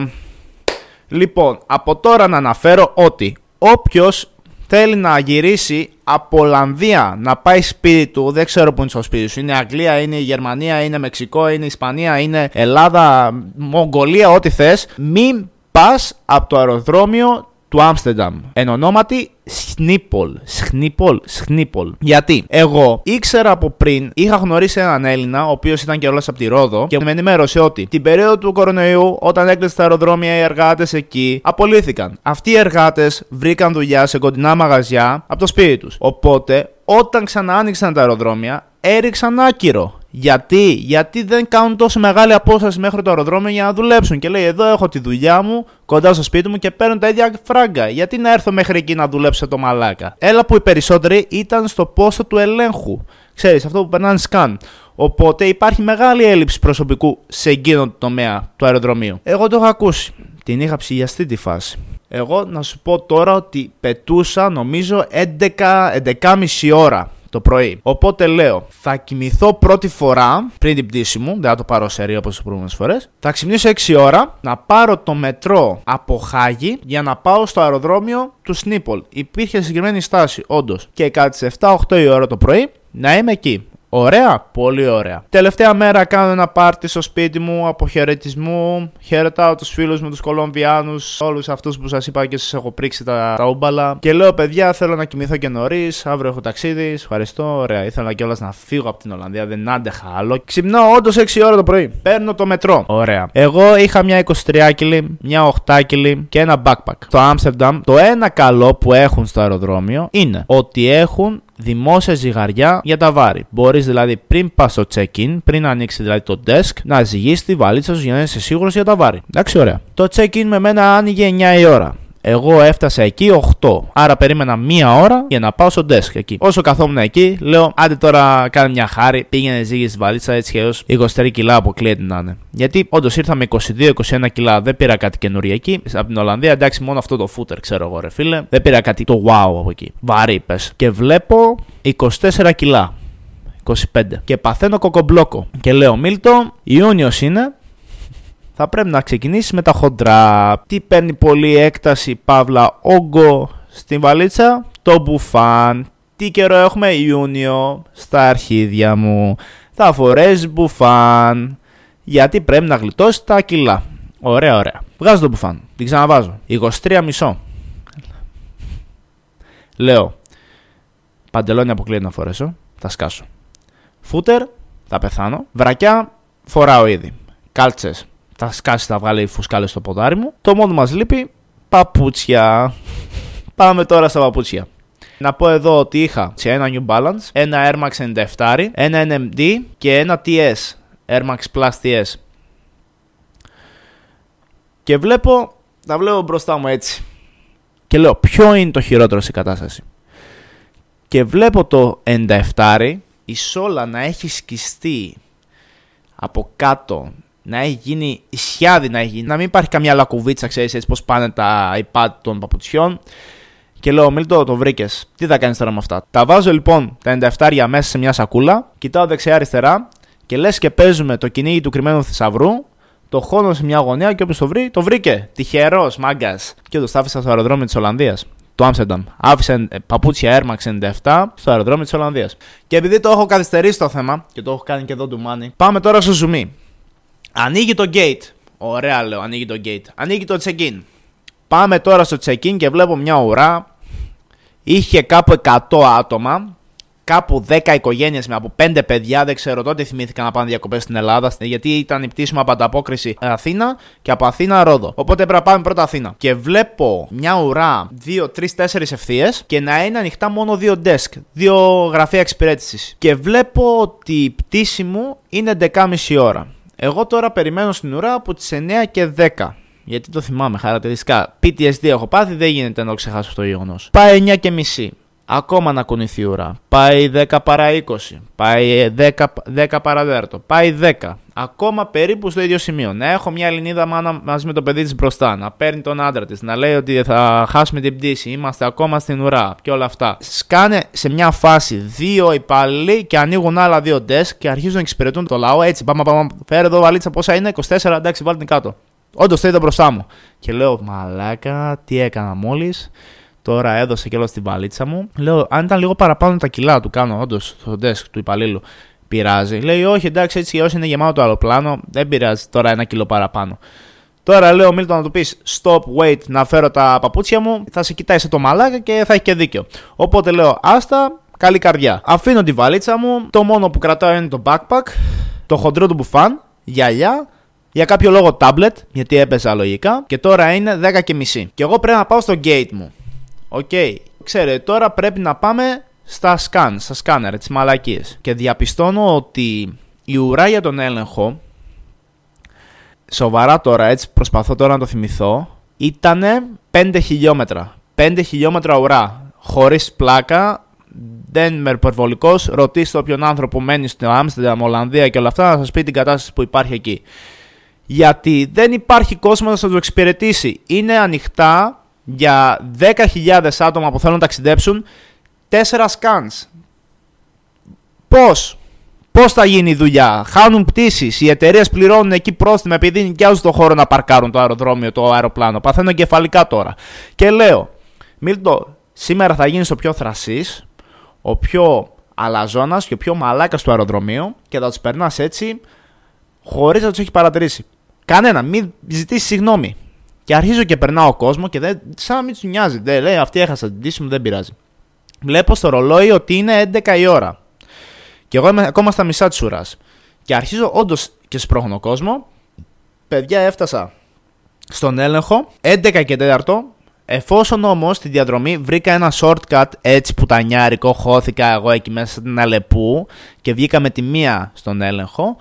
Λοιπόν, από τώρα να αναφέρω ότι όποιος θέλει να γυρίσει από Ολλανδία να πάει σπίτι του, δεν ξέρω που είναι στο σπίτι σου. Είναι Αγγλία, είναι Γερμανία, είναι Μεξικό, είναι Ισπανία, είναι Ελλάδα, Μογγολία, ό,τι θες. Μην πας από το αεροδρόμιο του Άμστερνταμ. Εν ονόματι Σνίπολ. Σνίπολ. Σνίπολ. Γιατί; Εγώ ήξερα από πριν, είχα γνωρίσει έναν Έλληνα, ο οποίος ήταν και όλο από τη Ρόδο, και με ενημέρωσε ότι την περίοδο του κορονοϊού, όταν έκλεισε τα αεροδρόμια, οι εργάτες εκεί απολύθηκαν. Αυτοί οι εργάτες βρήκαν δουλειά σε κοντινά μαγαζιά από το σπίτι τους. Οπότε, όταν ξανά άνοιξαν τα αεροδρόμια, έριξαν άκυρο. Γιατί, γιατί δεν κάνουν τόσο μεγάλη απόσταση μέχρι το αεροδρόμιο για να δουλέψουν. Και λέει: Εδώ έχω τη δουλειά μου κοντά στο σπίτι μου και παίρνω τα ίδια φράγκα. Γιατί να έρθω μέχρι εκεί να δουλέψω το μαλάκα; Έλα που οι περισσότεροι ήταν στο πόστο του ελέγχου. Ξέρεις, αυτό που περνάνε σκάν. Οπότε υπάρχει μεγάλη έλλειψη προσωπικού σε εκείνο το τομέα του αεροδρομίου. Εγώ το έχω ακούσει. Την είχα ψηλιαστεί τη φάση. Εγώ να σου πω τώρα ότι πετούσα νομίζω 11, 11,5 ώρα το πρωί. Οπότε λέω, θα κοιμηθώ πρώτη φορά πριν την πτήση μου, δεν θα το πάρω σε όπως τις προηγούμενες φορές. Θα ξυπνήσω 6 ώρα, να πάρω το μετρό από Χάγη για να πάω στο αεροδρόμιο του Σνίπολ. Υπήρχε συγκεκριμένη στάση, όντως. Και κάτι σε 7-8 η ώρα το πρωί να είμαι εκεί. Ωραία, πολύ ωραία. Τελευταία μέρα κάνω ένα πάρτι στο σπίτι μου αποχαιρετισμού. Χαιρετάω τους φίλους μου, τους Κολομβιάνους, όλους αυτούς που σας είπα και σας έχω πρίξει τα, τα ούμπαλα. Και λέω, παιδιά, θέλω να κοιμηθώ και νωρίς. Αύριο έχω ταξίδι. Ευχαριστώ, ωραία. Ήθελα κιόλας να φύγω από την Ολλανδία, δεν άντεχα άλλο. Ξυπνάω όντως 6 ώρα το πρωί. Παίρνω το μετρό. Ωραία. Εγώ είχα μια 23 κιλή, μια 8 κιλή και ένα backpack. Στο Άμστερνταμ, το ένα καλό που έχουν στο αεροδρόμιο είναι ότι έχουν δημόσια ζυγαριά για τα βάρη. Μπορείς δηλαδή πριν πας στο check-in, πριν ανοίξεις δηλαδή το desk, να ζυγίσει τη βαλίτσα σου για να είσαι σίγουρος για τα βάρη. Εντάξει, ωραία. Το check-in με μένα άνοιγε 9 η ώρα. Εγώ έφτασα εκεί 8. Άρα περίμενα μία ώρα για να πάω στο desk εκεί. Όσο καθόμουν εκεί, λέω: Άντε τώρα κάνε μια χάρη. Πήγαινε ζύγη στη βαλίτσα έτσι και έω 23 κιλά αποκλείεται να είναι. Γιατί όντως ήρθα με 22-21 κιλά. Δεν πήρα κάτι καινούριο εκεί. Από την Ολλανδία εντάξει, μόνο αυτό το footer ξέρω εγώ ρε φίλε. Δεν πήρα κάτι το wow από εκεί. Βαρύ πες. Και βλέπω 24 κιλά. 25. Και παθαίνω κοκομπλόκο. Και λέω Μίλτο, Ιούνιος είναι, θα πρέπει να ξεκινήσεις με τα χοντρά. Τι παίρνει πολύ έκταση, παύλα, όγκο στην βαλίτσα, το μπουφάν. Τι καιρό έχουμε Ιούνιο στα αρχίδια μου. Θα φορέσεις μπουφάν. Γιατί πρέπει να γλιτώσεις τα κιλά. Ωραία, ωραία. Βγάζω το μπουφάν. Την ξαναβάζω. 23 μισό. Λέω. Παντελόνι αποκλείεται να φορέσω. Θα σκάσω. Φούτερ. Θα πεθάνω. Βρακιά. Φοράω ήδη. Κάλτσες θα σκάσει, θα βγάλει φουσκάλες στο ποδάρι μου. Το μόνο μας λείπει παπούτσια. Πάμε τώρα στα παπούτσια. Να πω εδώ ότι είχα σε ένα New Balance, ένα Air Max 97, ένα NMD και ένα TS, Air Max Plus TS. Και βλέπω, τα βλέπω μπροστά μου έτσι. Και λέω, ποιο είναι το χειρότερο σε κατάσταση; Και βλέπω το 97, η σόλα να έχει σκιστεί από κάτω να έχει γίνει ισιάδι να έχει γίνει, να μην υπάρχει καμιά λακκουβίτσα, ξέρεις έτσι πώς πάνε τα iPad των παπουτσιών. Και λέω, Μίλτο, το βρήκες. Τι θα κάνεις τώρα με αυτά; Τα βάζω λοιπόν τα 97 μέσα σε μια σακούλα, κοιτάω δεξιά-αριστερά και λες και παίζουμε το κυνήγι του κρυμμένου θησαυρού, το χώνω σε μια γωνία και όποιος το βρει, το βρήκε. Τυχερός, μάγκας. Και το στάφισα στο αεροδρόμιο της Ολλανδίας. Το Άμστερνταμ. Άφησε ε, παπούτσια Air Max 97 στο αεροδρόμιο της Ολλανδίας. Και επειδή το έχω καθυστερήσει το θέμα και το έχω κάνει και εδώ του Money, πάμε τώρα στο zoom. Ανοίγει το gate. Ωραία λέω, ανοίγει το gate. Ανοίγει το check-in. Πάμε τώρα στο check-in και βλέπω μια ουρά. Είχε κάπου 100 άτομα. Κάπου 10 οικογένειες με από 5 παιδιά. Δεν ξέρω τότε θυμήθηκα να πάνε διακοπές στην Ελλάδα. Γιατί ήταν η πτήση μου από ανταπόκριση Αθήνα και από Αθήνα Ρόδο. Οπότε πρέπει να πάμε πρώτα Αθήνα. Και βλέπω μια ουρά 2, 3, 4 ευθείες και να είναι ανοιχτά μόνο 2 desk. Δύο γραφεία εξυπηρέτησης. Και βλέπω ότι η πτήση μου είναι 11.30 ώρα. Εγώ τώρα περιμένω στην ουρά από τις 9 και 10. Γιατί το θυμάμαι χαρακτηριστικά. PTSD έχω πάθει, δεν γίνεται να το ξεχάσω αυτό το γεγονός. Πάει 9 και μισή. Ακόμα να κουνηθεί η ουρά. Πάει 10 παρά 20. Πάει 10, 10 παρά Πάει 10. Ακόμα περίπου στο ίδιο σημείο. Να έχω μια Ελληνίδα μάνα μαζί με το παιδί της μπροστά. Να παίρνει τον άντρα της. Να λέει ότι θα χάσουμε την πτήση. Είμαστε ακόμα στην ουρά. Και όλα αυτά. Σκάνε σε μια φάση δύο υπάλληλοι και ανοίγουν άλλα δύο desk και αρχίζουν να εξυπηρετούν το λαό. Έτσι, πάμε, πάμε. Φέρε εδώ βαλίτσα πόσα είναι. 24, εντάξει, βάλτε την κάτω. Όντως το είδα μπροστά μου. Και λέω, Μαλάκα, τι έκανα μόλις. Τώρα έδωσε και όλο στη βαλίτσα μου. Λέω, αν ήταν λίγο παραπάνω τα κιλά του κάνω, όντως, στο desk του υπαλλήλου. Πειράζει. Λέει, Όχι, εντάξει, έτσι όσοι είναι γεμάτο το αεροπλάνο, δεν πειράζει τώρα ένα κιλό παραπάνω. Τώρα λέω, Μίλτο να του πεις stop, wait, να φέρω τα παπούτσια μου. Θα σε κοιτάει σε το μαλάκα και θα έχει και δίκιο. Οπότε λέω, άστα, καλή καρδιά. Αφήνω τη βαλίτσα μου. Το μόνο που κρατάω είναι το backpack, το χοντρό του μπουφάν, γυαλιά, για κάποιο λόγο tablet, γιατί έπεσα λογικά. Και τώρα είναι 10 και μισή. Και εγώ πρέπει να πάω στο gate μου. OK. Okay. Ξέρετε, τώρα πρέπει να πάμε στα scan, στα σκάνερ, τις μαλακίες. Και διαπιστώνω ότι η ουρά για τον έλεγχο, σοβαρά τώρα, έτσι προσπαθώ τώρα να το θυμηθώ, ήταν 5 χιλιόμετρα. 5 χιλιόμετρα ουρά. Χωρίς πλάκα, δεν είμαι υπερβολικός. Ρωτήστε όποιον άνθρωπο μένει στην Άμστερνταμ, Ολλανδία και όλα αυτά, να σας πει την κατάσταση που υπάρχει εκεί. Γιατί δεν υπάρχει κόσμος να σας το εξυπηρετήσει. Είναι ανοιχτά για 10.000 άτομα που θέλουν να ταξιδέψουν 4 scans. Πώς; Πώς θα γίνει η δουλειά; Χάνουν πτήσεις. Οι εταιρείες πληρώνουν εκεί πρόστιμα επειδή νοικιάζουν το χώρο να παρκάρουν το αεροδρόμιο, το αεροπλάνο. Παθαίνω κεφαλικά τώρα. Και λέω, Μίλτο, σήμερα θα γίνεις ο πιο θρασής, ο πιο αλαζόνας και ο πιο μαλάκας του αεροδρομίου και θα τους περνάς έτσι χωρίς να τους έχει παρατηρήσει. Κανένα, μην ζητήσεις συγγνώμη. Και αρχίζω και περνάω κόσμο και δεν, σαν να μην τους νοιάζει. Δεν λέει αυτή έχασα την πτήση μου, δεν πειράζει. Βλέπω στο ρολόι ότι είναι 11 η ώρα. Και εγώ είμαι ακόμα στα μισά της ουράς. Και αρχίζω όντως και σπρώχνω κόσμο. Παιδιά, έφτασα στον έλεγχο 11 και 4 Εφόσον όμως στη διαδρομή βρήκα ένα shortcut έτσι που τα νιάρικο, χώθηκα εγώ εκεί μέσα στην Αλεπού και βγήκα με τη μία στον έλεγχο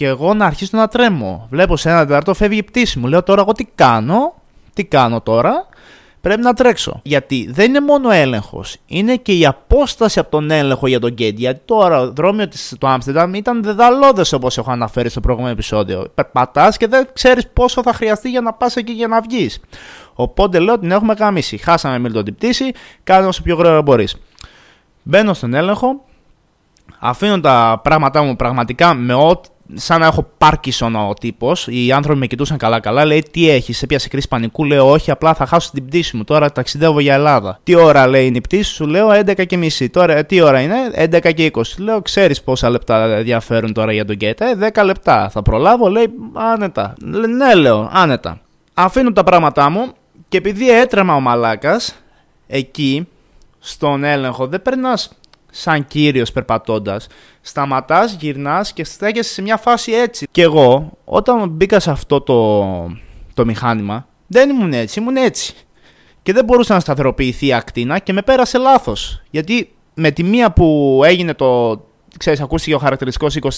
και εγώ να αρχίσω να τρέμω. Βλέπω σε ένα τετάρτο φεύγει η πτήση μου. Λέω τώρα εγώ τι κάνω, τι κάνω τώρα πρέπει να τρέξω. Γιατί δεν είναι μόνο έλεγχος, είναι και η απόσταση από τον έλεγχο για τον gate. Γιατί το αεροδρόμιο της, του Άμστερνταμ ήταν δεδαλώδες όπως έχω αναφέρει στο προηγούμενο επεισόδιο. Περπατάς και δεν ξέρεις πόσο θα χρειαστεί για να πας εκεί για να βγεις. Οπότε λέω ότι την έχουμε γαμίσει. Χάσαμε με την πτήση, κάνε όσο πιο γρήγορα μπορείς. Μπαίνω στον έλεγχο, αφήνω τα πράγματά μου πραγματικά με ό,τι σαν να έχω Πάρκισον ο τύπος. Οι άνθρωποι με κοιτούσαν καλά-καλά. Λέει: Τι έχεις, σε πιάσε κρίση πανικού. Λέω: Όχι, απλά θα χάσω την πτήση μου. Τώρα ταξιδεύω για Ελλάδα. Τι ώρα λέει είναι η πτήση σου, λέω 11 και μισή. Τώρα τι ώρα είναι, 11 και 20. Λέω: Ξέρεις πόσα λεπτά διαφέρουν τώρα για τον Γκέτα. Ε, 10 λεπτά. Θα προλάβω, λέει: Άνετα. Ναι, λέω: Άνετα. Αφήνω τα πράγματά μου και επειδή έτρεμα ο μαλάκας εκεί στον έλεγχο δεν περνάς σαν κύριος περπατώντας, σταματάς, γυρνάς και στέκεσαι σε μια φάση έτσι. Και εγώ, όταν μπήκα σε αυτό το, το μηχάνημα, δεν ήμουν έτσι, ήμουν έτσι. Και δεν μπορούσα να σταθεροποιηθεί η ακτίνα και με πέρασε λάθος. Γιατί με τη μία που έγινε το. ξέρεις, ακούστηκε ο χαρακτηριστικός 20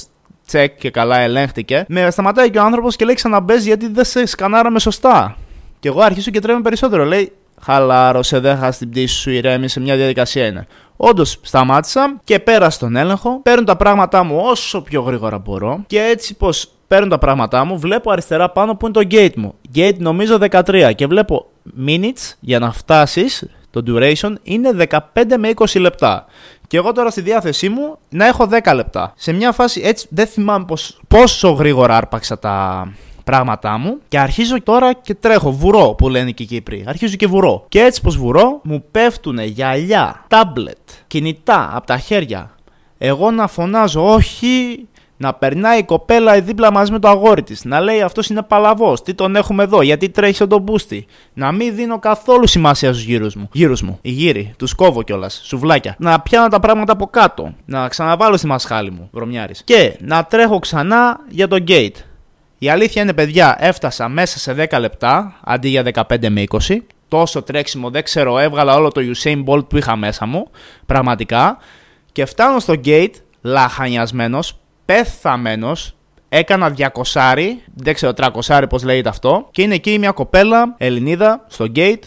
τσεκ και καλά ελέγχτηκε, με σταματάει και ο άνθρωπος και λέει ξαναμπες γιατί δεν σε σκανάραμε σωστά. Και εγώ αρχίσω και τρέμω περισσότερο. Λέει, χαλάρωσε, δεν χάσει την πτήση σου, ηρέμησε, μια διαδικασία είναι. Όντως σταμάτησα και πέρασα τον έλεγχο. Παίρνω τα πράγματά μου όσο πιο γρήγορα μπορώ. Και έτσι πως παίρνω τα πράγματά μου, βλέπω αριστερά πάνω που είναι το gate μου. Gate νομίζω 13 και βλέπω minutes για να φτάσεις. Το duration είναι 15 με 20 λεπτά. Και εγώ τώρα στη διάθεσή μου να έχω 10 λεπτά. Σε μια φάση έτσι δεν θυμάμαι πως, πόσο γρήγορα άρπαξα τα, πράγματά μου και αρχίζω τώρα και τρέχω. Βουρώ που λένε και οι Κύπροι. Αρχίζω και βουρώ. Και έτσι πως βουρώ, μου πέφτουν γυαλιά, τάμπλετ, κινητά από τα χέρια. Εγώ να φωνάζω, όχι, να περνάει η κοπέλα δίπλα μαζί με το αγόρι της. Να λέει αυτός είναι παλαβός. Τι τον έχουμε εδώ, γιατί τρέχει στον τον μπούστι. Να μην δίνω καθόλου σημασία στους γύρους μου. Γύρους μου. Οι γύροι. Τους κόβω κιόλας. Σουβλάκια. Να πιάνω τα πράγματα από κάτω. Να ξαναβάλω στη μασχάλη μου. Βρωμιάρης. Και να τρέχω ξανά για το gate. Η αλήθεια είναι, παιδιά, έφτασα μέσα σε 10 λεπτά αντί για 15 με 20. Τόσο τρέξιμο δεν ξέρω, έβγαλα όλο το Usain Bolt που είχα μέσα μου, πραγματικά. Και φτάνω στο gate, λαχανιασμένος, πεθαμένος, έκανα 200, δεν ξέρω 300 πώς λέγεται αυτό. Και είναι εκεί μια κοπέλα, Ελληνίδα, στο gate,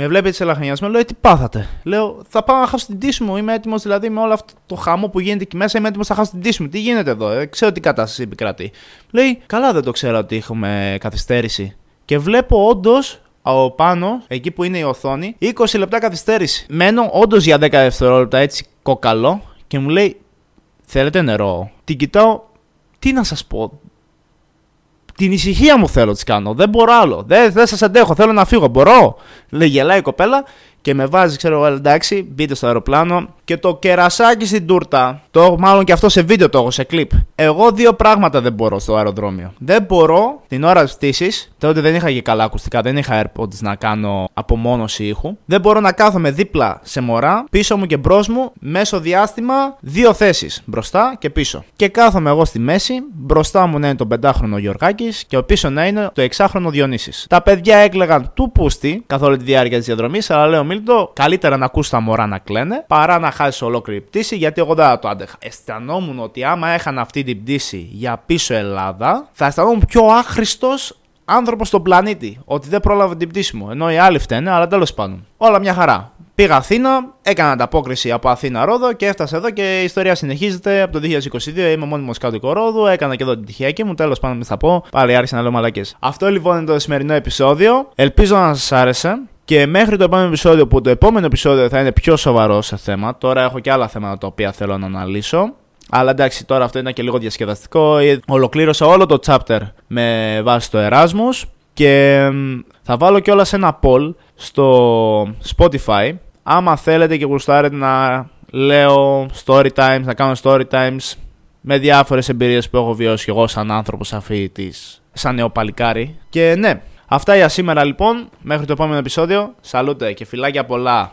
με βλέπει έτσι ελαχανιασμένο, λέω «Ε, τι πάθατε; Λέω θα πάω να χάσω την τύση μου. Είμαι έτοιμος δηλαδή με όλο αυτό το χαμό που γίνεται εκεί μέσα. Είμαι έτοιμος να χάσω την τύση μου. Τι γίνεται εδώ, ε, ξέρω τι κατάσταση επικρατεί. Λέει καλά δεν το ξέρω ότι έχουμε καθυστέρηση. Και βλέπω όντως από πάνω, εκεί που είναι η οθόνη, 20 λεπτά καθυστέρηση. Μένω όντως για 10 δευτερόλεπτα έτσι κοκαλό και μου λέει Θέλετε νερό; Την κοιτάω, τι να σας πω, την ησυχία μου θέλω τις κάνω. Δεν μπορώ άλλο. Δεν, δεν σας αντέχω. Θέλω να φύγω. Μπορώ. Λέει, γελάει η κοπέλα και με βάζει, ξέρω εγώ, εντάξει, μπείτε στο αεροπλάνο. Και το κερασάκι στην τούρτα, το μάλλον και αυτό σε βίντεο το έχω, σε κλιπ. Εγώ δύο πράγματα δεν μπορώ στο αεροδρόμιο. Δεν μπορώ την ώρα της πτήσης, τότε δεν είχα και καλά ακουστικά, δεν είχα AirPods να κάνω απομόνωση ήχου. Δεν μπορώ να κάθομαι δίπλα σε μωρά, πίσω μου και μπρος μου, μέσω διάστημα, δύο θέσεις, μπροστά και πίσω. Και κάθομαι εγώ στη μέση, μπροστά μου να είναι το πεντάχρονο Γιωργάκης και πίσω να είναι το εξάχρονο Διονύσης. Τα παιδιά έκλεγαν του πούστη καθ' όλη τη διάρκεια της διαδρομής, αλλά λέω Μίλτο, καλύτερα να ακούς τα μωρά να κλαίνε παρά να χάσει ολόκληρη πτήση, γιατί εγώ δεν θα το άντεχα. Αισθανόμουν ότι άμα έχανα αυτή την πτήση για πίσω Ελλάδα, θα αισθανόμουν πιο άχρηστος άνθρωπος στον πλανήτη. Ότι δεν πρόλαβε την πτήση μου. Ενώ οι άλλοι φταίνε, αλλά τέλος πάντων. Όλα μια χαρά. Πήγα Αθήνα, έκανα ανταπόκριση από Αθήνα Ρόδο και έφτασα εδώ και η ιστορία συνεχίζεται. Από το 2022 είμαι μόνιμος κάτοικο Ρόδου, έκανα και εδώ την τυχιακή μου. Τέλος πάντων, θα πω. Πάλι άρχισα να λέω μαλακές. Αυτό λοιπόν είναι το σημερινό επεισόδιο. Ελπίζω να σας άρεσε. Και μέχρι το επόμενο επεισόδιο, που το επόμενο επεισόδιο θα είναι πιο σοβαρό σε θέμα. Τώρα έχω και άλλα θέματα τα οποία θέλω να αναλύσω. Αλλά εντάξει, τώρα αυτό είναι και λίγο διασκεδαστικό. Ολοκλήρωσα όλο το chapter με βάση το Erasmus. Και θα βάλω κιόλας ένα poll στο Spotify. Άμα θέλετε και γουστάρετε να λέω story times, να κάνω story times με διάφορες εμπειρίες που έχω βιώσει εγώ σαν άνθρωπος αφήτης, σαν νεοπαλικάρι. Και ναι, Αυτά για σήμερα λοιπόν. Μέχρι το επόμενο επεισόδιο. Σαλούτε και φιλάκια πολλά.